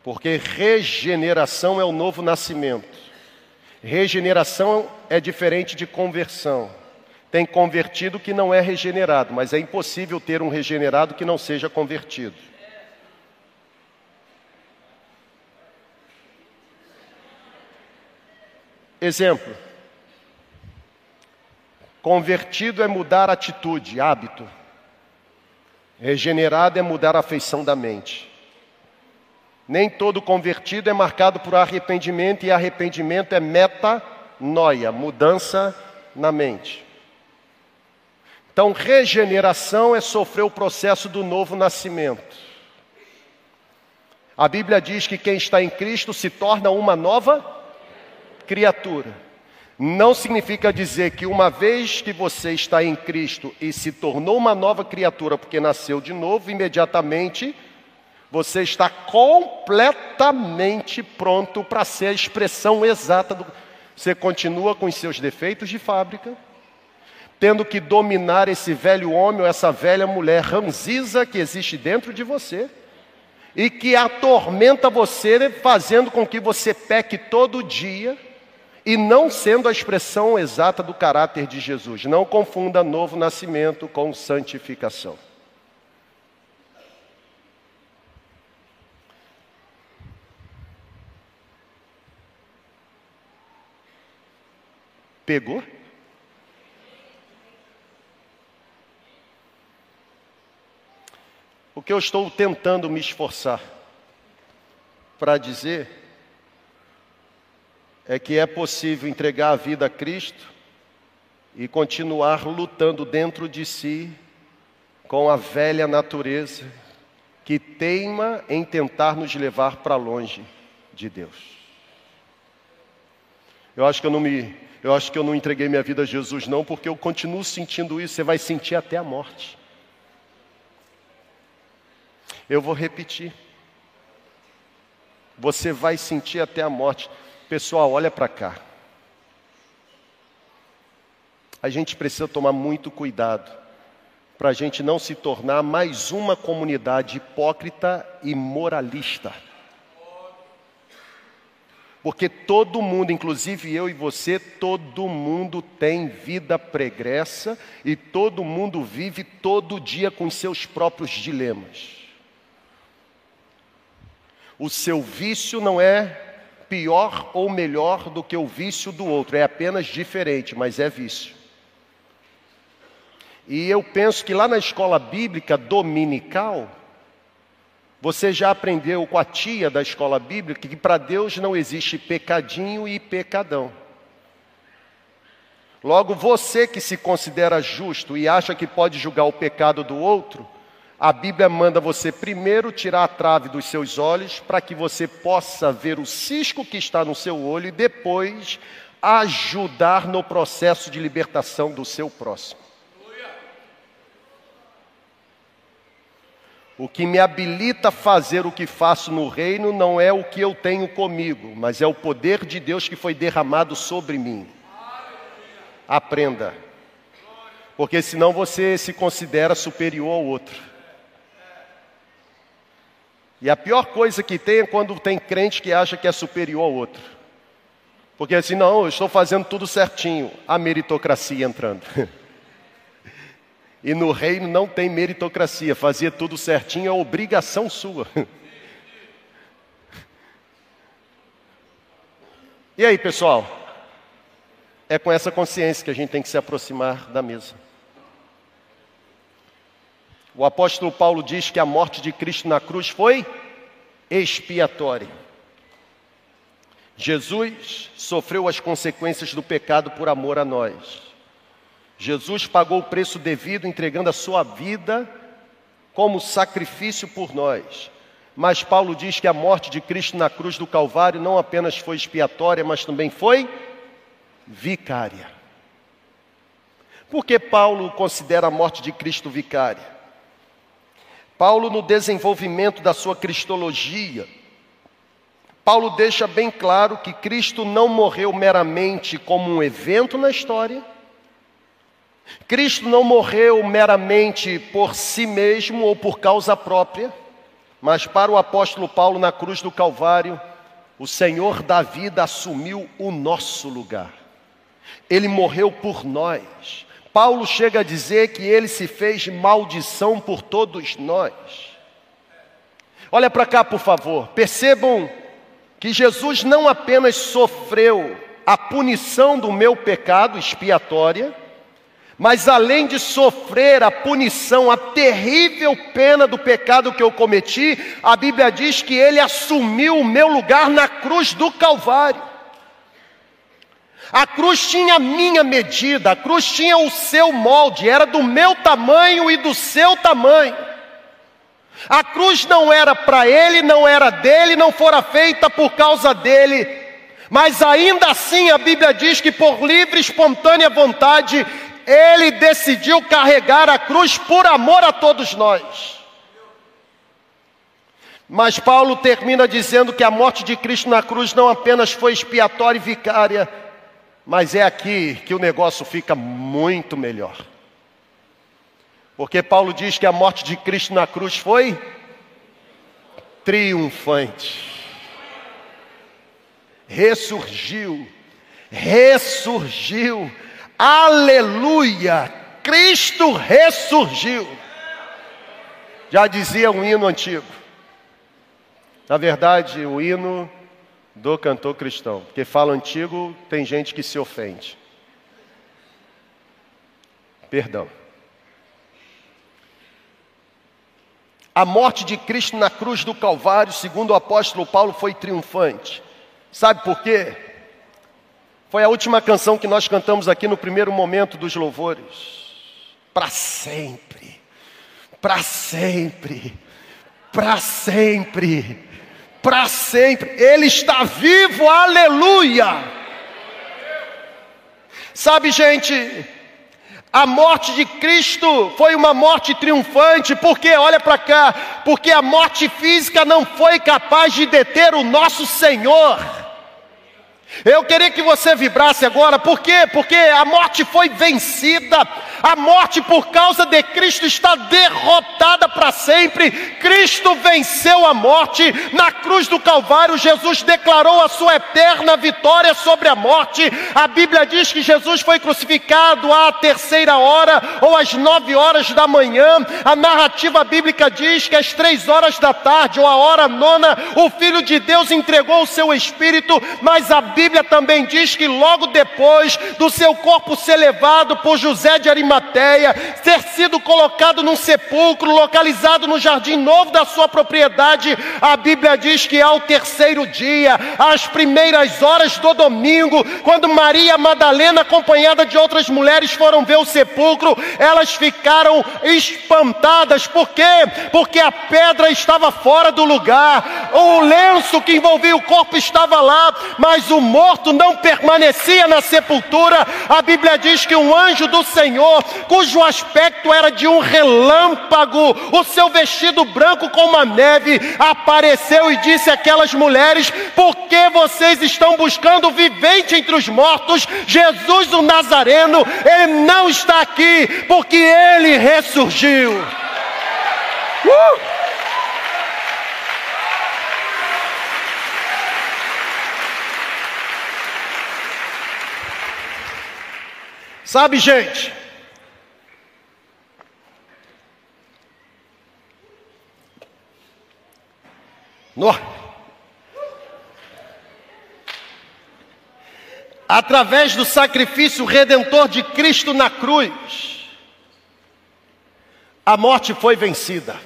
Porque regeneração é o novo nascimento. Regeneração é diferente de conversão. Tem convertido que não é regenerado, mas é impossível ter um regenerado que não seja convertido. Exemplo. Convertido é mudar atitude, hábito. Regenerado é mudar a feição da mente. Nem todo convertido é marcado por arrependimento, e arrependimento é metanoia, mudança na mente. Então, regeneração é sofrer o processo do novo nascimento. A Bíblia diz que quem está em Cristo se torna uma nova criatura. Não significa dizer que uma vez que você está em Cristo e se tornou uma nova criatura porque nasceu de novo, imediatamente você está completamente pronto para ser a expressão exata do. Você continua com os seus defeitos de fábrica, tendo que dominar esse velho homem ou essa velha mulher ranziza que existe dentro de você e que atormenta você, fazendo com que você peque todo dia e não sendo a expressão exata do caráter de Jesus. Não confunda novo nascimento com santificação. Pegou? O que eu estou tentando me esforçar para dizer é que é possível entregar a vida a Cristo e continuar lutando dentro de si com a velha natureza que teima em tentar nos levar para longe de Deus. Eu acho que eu não me Eu acho que eu não entreguei minha vida a Jesus, não, porque eu continuo sentindo isso. Você vai sentir até a morte. Eu vou repetir. Você vai sentir até a morte. Pessoal, olha para cá. A gente precisa tomar muito cuidado para a gente não se tornar mais uma comunidade hipócrita e moralista. Porque todo mundo, inclusive eu e você, todo mundo tem vida pregressa e todo mundo vive todo dia com seus próprios dilemas. O seu vício não é pior ou melhor do que o vício do outro, é apenas diferente, mas é vício. E eu penso que lá na escola bíblica dominical, você já aprendeu com a tia da escola bíblica que para Deus não existe pecadinho e pecadão. Logo, você que se considera justo e acha que pode julgar o pecado do outro, a Bíblia manda você primeiro tirar a trave dos seus olhos para que você possa ver o cisco que está no seu olho e depois ajudar no processo de libertação do seu próximo. O que me habilita a fazer o que faço no reino não é o que eu tenho comigo, mas é o poder de Deus que foi derramado sobre mim. Aprenda, porque senão você se considera superior ao outro. E a pior coisa que tem é quando tem crente que acha que é superior ao outro. Porque assim, não, eu estou fazendo tudo certinho, a meritocracia entrando. e no reino não tem meritocracia, fazer tudo certinho é obrigação sua. e aí, pessoal? É com essa consciência que a gente tem que se aproximar da mesa. O apóstolo Paulo diz que a morte de Cristo na cruz foi expiatória. Jesus sofreu as consequências do pecado por amor a nós. Jesus pagou o preço devido, entregando a sua vida como sacrifício por nós. Mas Paulo diz que a morte de Cristo na cruz do Calvário não apenas foi expiatória, mas também foi vicária. Por que Paulo considera a morte de Cristo vicária? Paulo, no desenvolvimento da sua cristologia, Paulo deixa bem claro que Cristo não morreu meramente como um evento na história, Cristo não morreu meramente por si mesmo ou por causa própria, mas para o apóstolo Paulo na cruz do Calvário, o Senhor da vida assumiu o nosso lugar. Ele morreu por nós, Paulo chega a dizer que ele se fez maldição por todos nós. Olha para cá, por favor. Percebam que Jesus não apenas sofreu a punição do meu pecado expiatória, mas além de sofrer a punição, a terrível pena do pecado que eu cometi, a Bíblia diz que ele assumiu o meu lugar na cruz do Calvário. A cruz tinha a minha medida, a cruz tinha o seu molde, era do meu tamanho e do seu tamanho. A cruz não era para ele, não era dele, não fora feita por causa dele, mas ainda assim a Bíblia diz que por livre e espontânea vontade, ele decidiu carregar a cruz por amor a todos nós. Mas Paulo termina dizendo que a morte de Cristo na cruz não apenas foi expiatória e vicária, mas é aqui que o negócio fica muito melhor. Porque Paulo diz que a morte de Cristo na cruz foi triunfante. Ressurgiu, ressurgiu, aleluia! Cristo ressurgiu. Já dizia um hino antigo. Na verdade, o hino do cantor cristão. Porque fala antigo, tem gente que se ofende. Perdão. A morte de Cristo na cruz do Calvário, segundo o apóstolo Paulo, foi triunfante. Sabe por quê? Foi a última canção que nós cantamos aqui no primeiro momento dos louvores. Para sempre, para sempre, para sempre para sempre. Ele está vivo, aleluia. Sabe, gente, a morte de Cristo foi uma morte triunfante, porque, olha para cá, porque a morte física não foi capaz de deter o nosso Senhor. Eu queria que você vibrasse agora, por quê? Porque a morte foi vencida, a morte por causa de Cristo está derrotada para sempre. Cristo venceu a morte na cruz do Calvário. Jesus declarou a sua eterna vitória sobre a morte. A Bíblia diz que Jesus foi crucificado à terceira hora ou às nove horas da manhã. A narrativa bíblica diz que às três horas da tarde ou a hora nona, o Filho de Deus entregou o seu Espírito, mas a Bíblia Bíblia também diz que logo depois do seu corpo ser levado por José de Arimateia, ter sido colocado num sepulcro localizado no jardim novo da sua propriedade, a Bíblia diz que ao terceiro dia, às primeiras horas do domingo, quando Maria Madalena, acompanhada de outras mulheres, foram ver o sepulcro, elas ficaram espantadas. Por quê? Porque a pedra estava fora do lugar, o lenço que envolvia o corpo estava lá, mas o morto não permanecia na sepultura. A Bíblia diz que um anjo do Senhor, cujo aspecto era de um relâmpago, o seu vestido branco como a neve, apareceu e disse àquelas mulheres: Por que vocês estão buscando o vivente entre os mortos? Jesus o Nazareno, ele não está aqui, porque ele ressurgiu. Uh! Sabe, gente? No... Através do sacrifício redentor de Cristo na cruz, a morte foi vencida.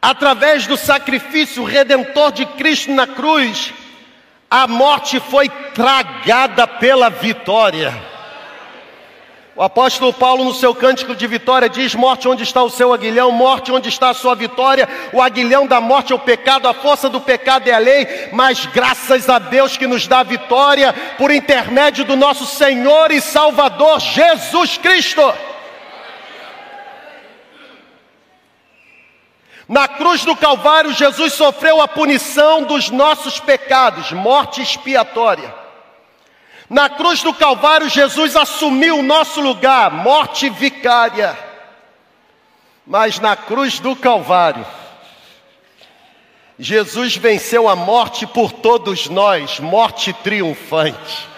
Através do sacrifício redentor de Cristo na cruz, a morte foi tragada pela vitória. O apóstolo Paulo, no seu cântico de vitória, diz: Morte, onde está o seu aguilhão? Morte, onde está a sua vitória? O aguilhão da morte é o pecado, a força do pecado é a lei, mas graças a Deus que nos dá vitória por intermédio do nosso Senhor e Salvador Jesus Cristo. Na cruz do Calvário, Jesus sofreu a punição dos nossos pecados, morte expiatória. Na cruz do Calvário, Jesus assumiu o nosso lugar, morte vicária. Mas na cruz do Calvário, Jesus venceu a morte por todos nós, morte triunfante.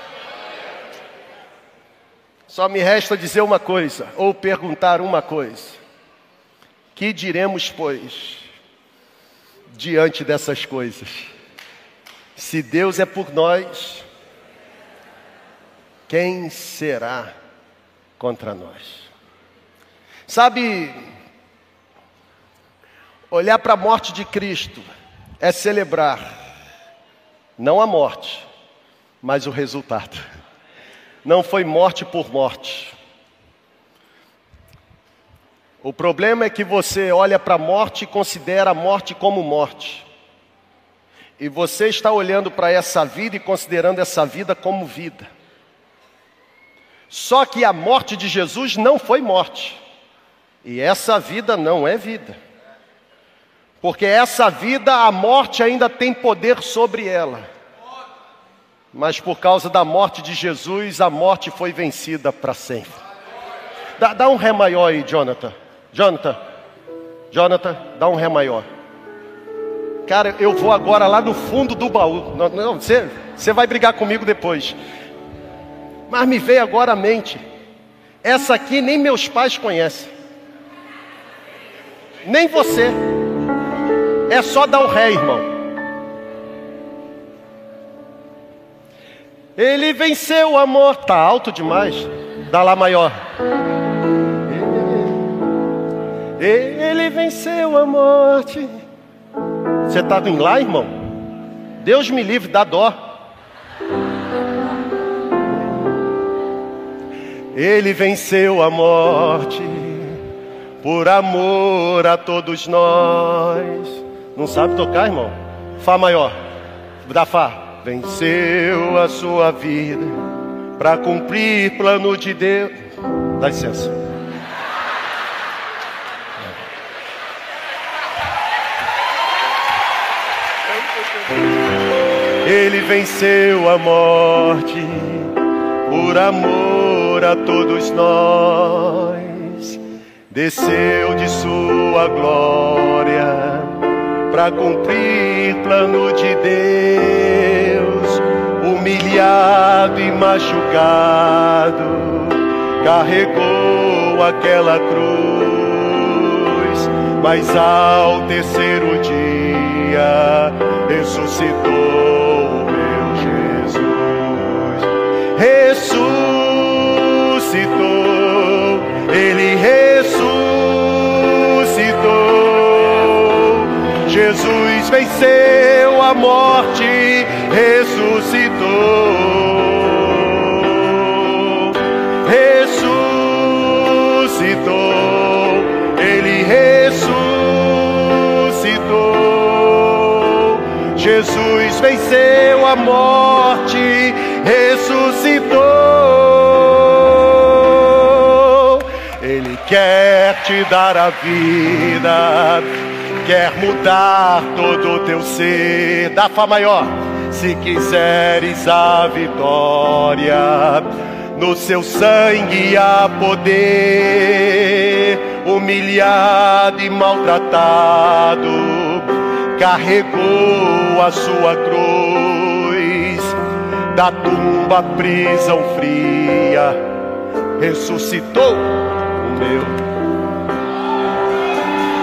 Só me resta dizer uma coisa, ou perguntar uma coisa. Que diremos, pois, diante dessas coisas? Se Deus é por nós, quem será contra nós? Sabe, olhar para a morte de Cristo é celebrar, não a morte, mas o resultado. Não foi morte por morte, o problema é que você olha para a morte e considera a morte como morte. E você está olhando para essa vida e considerando essa vida como vida. Só que a morte de Jesus não foi morte. E essa vida não é vida. Porque essa vida, a morte ainda tem poder sobre ela. Mas por causa da morte de Jesus, a morte foi vencida para sempre. Dá, dá um ré maior aí, Jonathan. Jonathan, Jonathan, dá um ré maior. Cara, eu vou agora lá no fundo do baú. Não, não você, você vai brigar comigo depois. Mas me veio agora à mente. Essa aqui nem meus pais conhecem. Nem você. É só dar o ré, irmão. Ele venceu o amor. Tá alto demais. Dá lá maior. Ele venceu a morte. Você estava em lá, irmão? Deus me livre, dá dó. Ele venceu a morte por amor a todos nós. Não sabe tocar, irmão? Fá maior. Dá Fá. venceu a sua vida para cumprir plano de Deus. Dá licença. Ele venceu a morte por amor a todos nós. Desceu de sua glória para cumprir plano de Deus. Humilhado e machucado, carregou aquela cruz, mas ao terceiro dia ressuscitou ressuscitou, ele ressuscitou. Jesus venceu a morte, ressuscitou. Ressuscitou, ele ressuscitou. Jesus venceu a morte, quer te dar a vida, quer mudar todo o teu ser. Dá Fá maior, se quiseres a vitória. No seu sangue há poder, humilhado e maltratado, carregou a sua cruz da tumba prisão fria, ressuscitou o meu.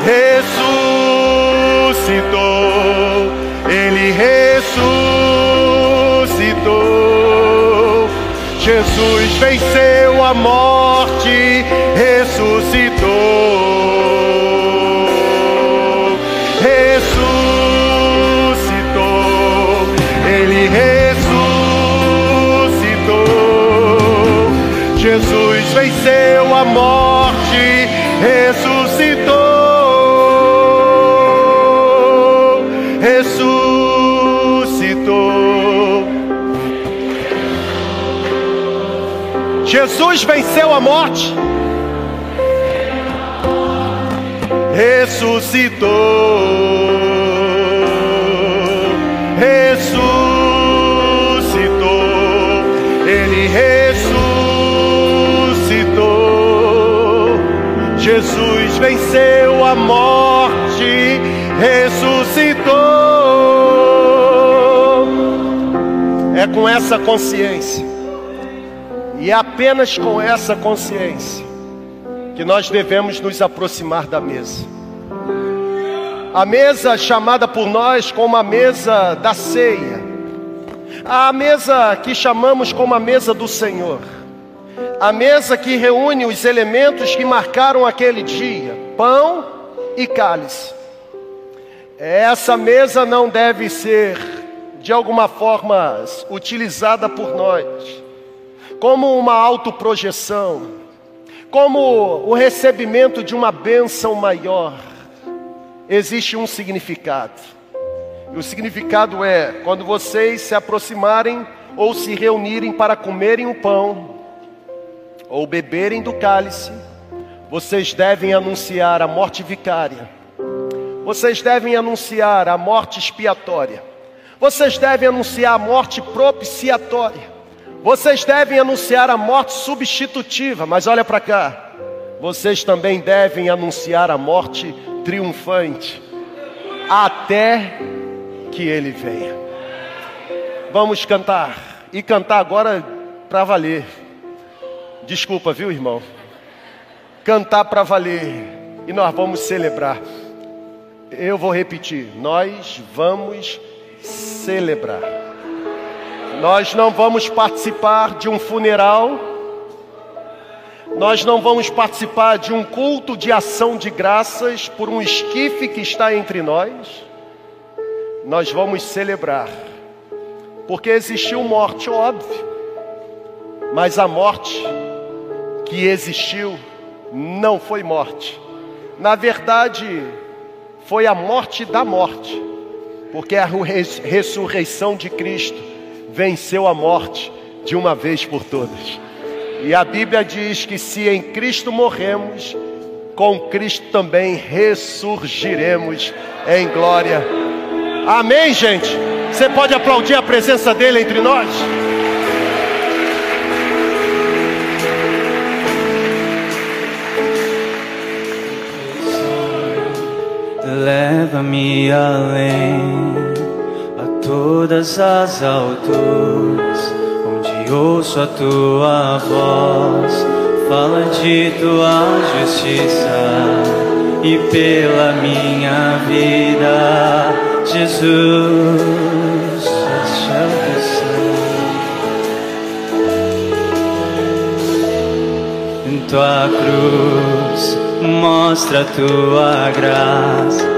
Ressuscitou, ele ressuscitou. Jesus venceu a morte, ressuscitou. Ressuscitou, ele ressuscitou. Jesus venceu a morte, Jesus venceu a morte, ressuscitou. Jesus venceu a morte, ressuscitou. É com essa consciência, apenas com essa consciência, que nós devemos nos aproximar da mesa. A mesa chamada por nós como a mesa da ceia, a mesa que chamamos como a mesa do Senhor a mesa que reúne os elementos que marcaram aquele dia: pão e cálice. Essa mesa não deve ser, de alguma forma, utilizada por nós como uma autoprojeção, como o recebimento de uma bênção maior. Existe um significado. E o significado é quando vocês se aproximarem ou se reunirem para comerem o pão ou beberem do cálice, vocês devem anunciar a morte vicária, vocês devem anunciar a morte expiatória, vocês devem anunciar a morte propiciatória, vocês devem anunciar a morte substitutiva, mas olha para cá, vocês também devem anunciar a morte triunfante, até que ele venha. Vamos cantar, e cantar agora para valer. Desculpa, viu, irmão? Cantar para valer. E nós vamos celebrar. Eu vou repetir. Nós vamos celebrar. Nós não vamos participar de um funeral. Nós não vamos participar de um culto de ação de graças por um esquife que está entre nós. Nós vamos celebrar. Porque existiu morte, óbvio. Mas a morte que existiu não foi morte. Na verdade, foi a morte da morte. porque a res- ressurreição de Cristo venceu a morte de uma vez por todas. E a Bíblia diz que se em Cristo morremos, com Cristo também ressurgiremos em glória. Amém, gente? Você pode aplaudir a presença dele entre nós? Leva-me além todas as alturas, onde ouço a tua voz, fala de tua justiça e pela minha vida, Jesus. é tua cruz mostra tua graça,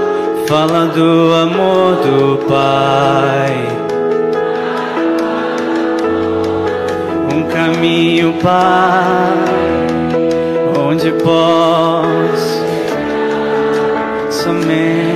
fala do amor do Pai. Um caminho para onde posso somente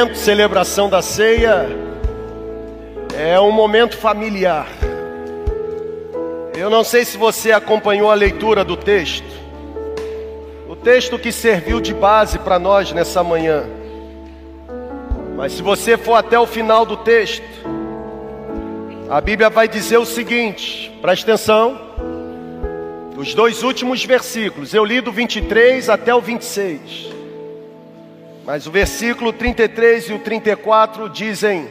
momento celebração da ceia é um momento familiar. Eu não sei se você acompanhou a leitura do texto. O texto que serviu de base para nós nessa manhã. Mas se você for até o final do texto, a Bíblia vai dizer o seguinte, presta atenção. Os dois últimos versículos, eu li do 23 até o 26. Mas o versículo 33 e o 34 dizem: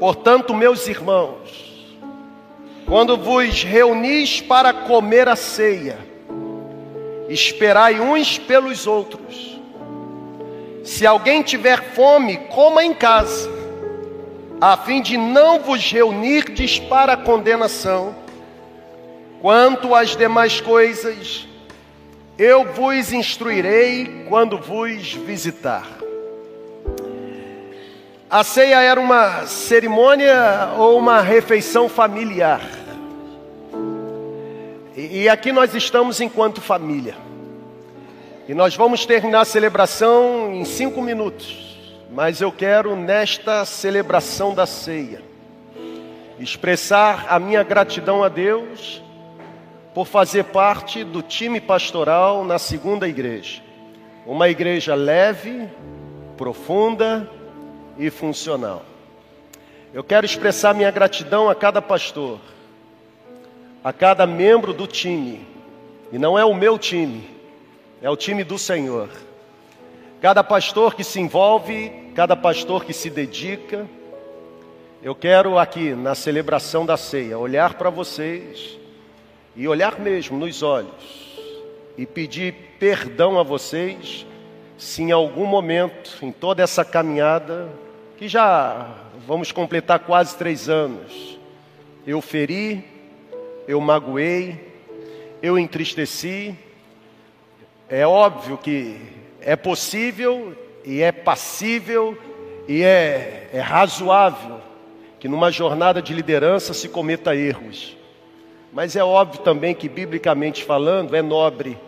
Portanto, meus irmãos, quando vos reunis para comer a ceia, esperai uns pelos outros. Se alguém tiver fome, coma em casa, a fim de não vos reunirdes para condenação. Quanto às demais coisas, eu vos instruirei quando vos visitar. A ceia era uma cerimônia ou uma refeição familiar. E, aqui nós estamos enquanto família. E nós vamos terminar a celebração em cinco minutos. Mas eu quero, nesta celebração da ceia, expressar a minha gratidão a Deus por fazer parte do time pastoral na segunda igreja. Uma igreja leve, profunda e funcional. Eu quero expressar minha gratidão a cada pastor, a cada membro do time. E não é o meu time, é o time do Senhor. Cada pastor que se envolve, cada pastor que se dedica. Eu quero aqui na celebração da ceia olhar para vocês e olhar mesmo nos olhos e pedir perdão a vocês se em algum momento, em toda essa caminhada, que já vamos completar quase três anos, eu feri, eu magoei, eu entristeci. É óbvio que é possível e é passível e é, é razoável que numa jornada de liderança se cometa erros. Mas é óbvio também que, biblicamente falando, é nobre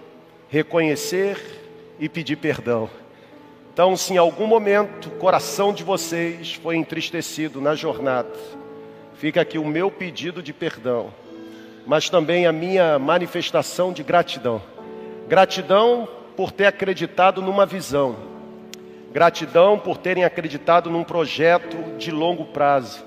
reconhecer e pedir perdão. Então, se em algum momento o coração de vocês foi entristecido na jornada, fica aqui o meu pedido de perdão, mas também a minha manifestação de gratidão. Gratidão por ter acreditado numa visão, gratidão por terem acreditado num projeto de longo prazo,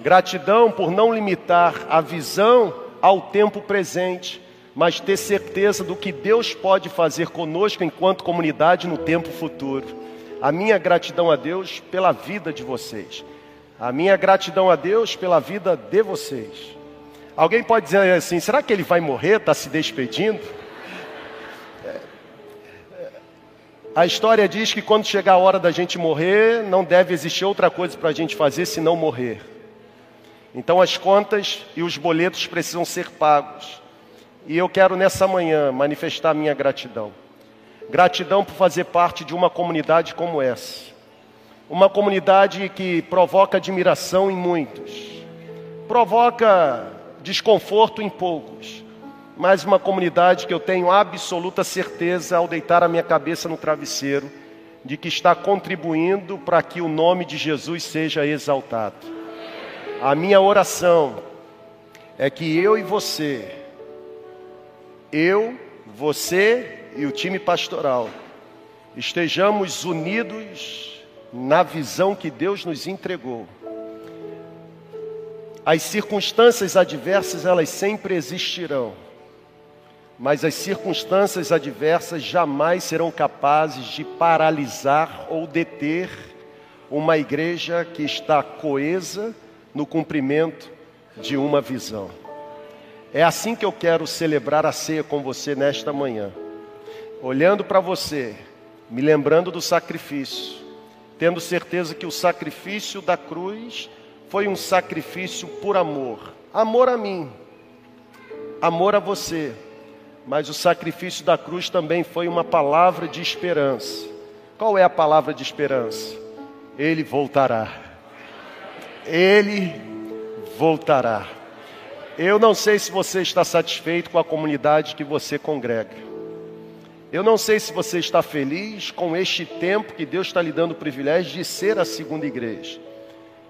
gratidão por não limitar a visão ao tempo presente, mas ter certeza do que Deus pode fazer conosco enquanto comunidade no tempo futuro. A minha gratidão a Deus pela vida de vocês. A minha gratidão a Deus pela vida de vocês. Alguém pode dizer assim: será que ele vai morrer? Está se despedindo? A história diz que quando chegar a hora da gente morrer, não deve existir outra coisa para a gente fazer senão morrer. Então as contas e os boletos precisam ser pagos. E eu quero nessa manhã manifestar minha gratidão. Gratidão por fazer parte de uma comunidade como essa. Uma comunidade que provoca admiração em muitos, provoca desconforto em poucos, mas uma comunidade que eu tenho absoluta certeza ao deitar a minha cabeça no travesseiro de que está contribuindo para que o nome de Jesus seja exaltado. A minha oração é que eu e você, eu, você e o time pastoral, estejamos unidos na visão que Deus nos entregou. As circunstâncias adversas, elas sempre existirão, mas as circunstâncias adversas jamais serão capazes de paralisar ou deter uma igreja que está coesa no cumprimento de uma visão. É assim que eu quero celebrar a ceia com você nesta manhã. Olhando para você, me lembrando do sacrifício, tendo certeza que o sacrifício da cruz foi um sacrifício por amor. Amor a mim, amor a você. Mas o sacrifício da cruz também foi uma palavra de esperança. Qual é a palavra de esperança? Ele voltará. Ele voltará. Eu não sei se você está satisfeito com a comunidade que você congrega. Eu não sei se você está feliz com este tempo que Deus está lhe dando o privilégio de ser a segunda igreja.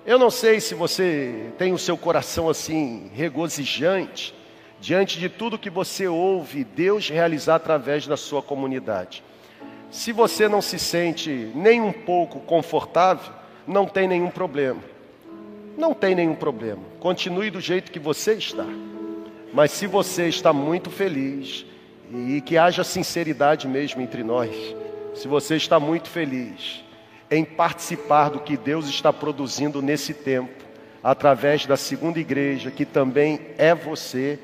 Eu não sei se você tem o seu coração assim regozijante diante de tudo que você ouve Deus realizar através da sua comunidade. Se você não se sente nem um pouco confortável, não tem nenhum problema. Não tem nenhum problema. Continue do jeito que você está. Mas se você está muito feliz, e que haja sinceridade mesmo entre nós, se você está muito feliz em participar do que Deus está produzindo nesse tempo, através da segunda igreja, que também é você,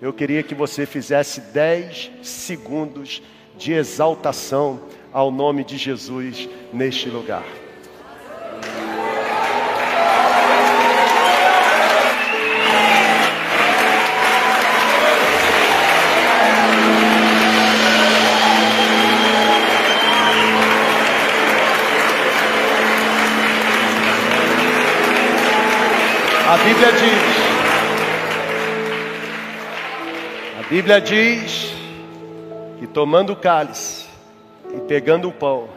eu queria que você fizesse 10 segundos de exaltação ao nome de Jesus neste lugar. A Bíblia diz. A Bíblia diz que tomando o cálice e pegando o pão,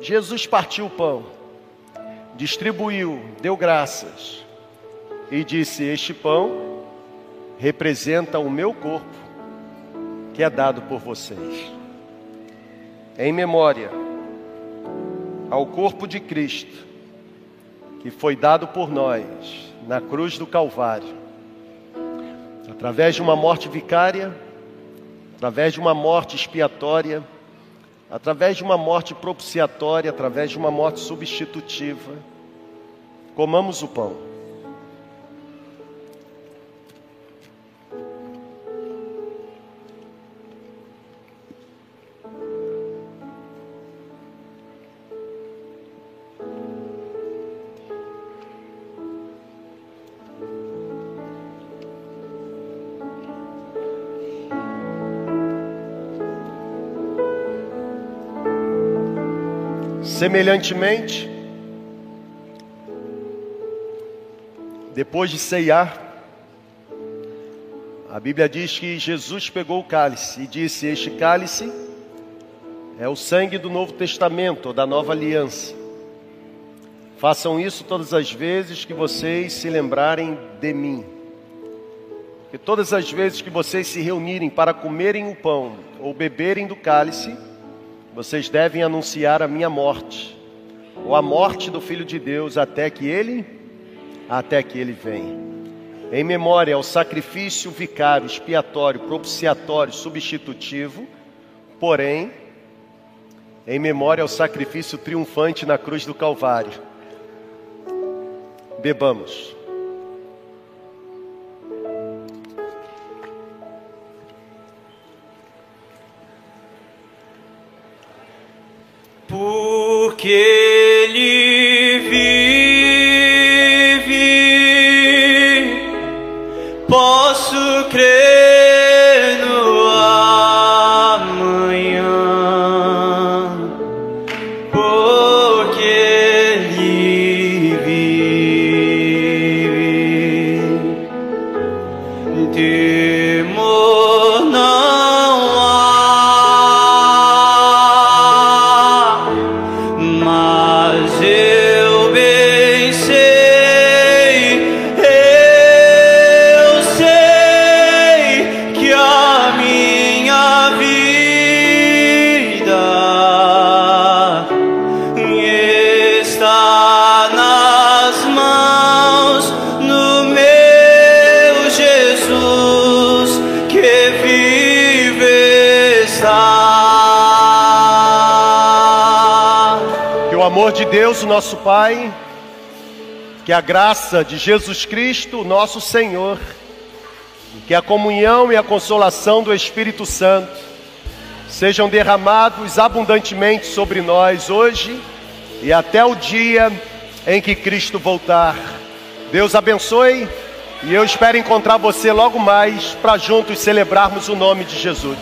Jesus partiu o pão, distribuiu, deu graças e disse: Este pão representa o meu corpo que é dado por vocês. Em memória ao corpo de Cristo que foi dado por nós na cruz do Calvário, através de uma morte vicária, através de uma morte expiatória, através de uma morte propiciatória, através de uma morte substitutiva. Comamos o pão. Semelhantemente, depois de ceiar, a Bíblia diz que Jesus pegou o cálice e disse: Este cálice é o sangue do Novo Testamento, da nova aliança. Façam isso todas as vezes que vocês se lembrarem de mim. Que todas as vezes que vocês se reunirem para comerem o pão ou beberem do cálice, vocês devem anunciar a minha morte, ou a morte do Filho de Deus, até que ele, até que ele venha. Em memória ao sacrifício vicário, expiatório, propiciatório, substitutivo, porém, em memória ao sacrifício triunfante na cruz do Calvário. Bebamos. Deus, nosso Pai, que a graça de Jesus Cristo, nosso Senhor, que a comunhão e a consolação do Espírito Santo sejam derramados abundantemente sobre nós hoje e até o dia em que Cristo voltar. Deus abençoe e eu espero encontrar você logo mais para juntos celebrarmos o nome de Jesus.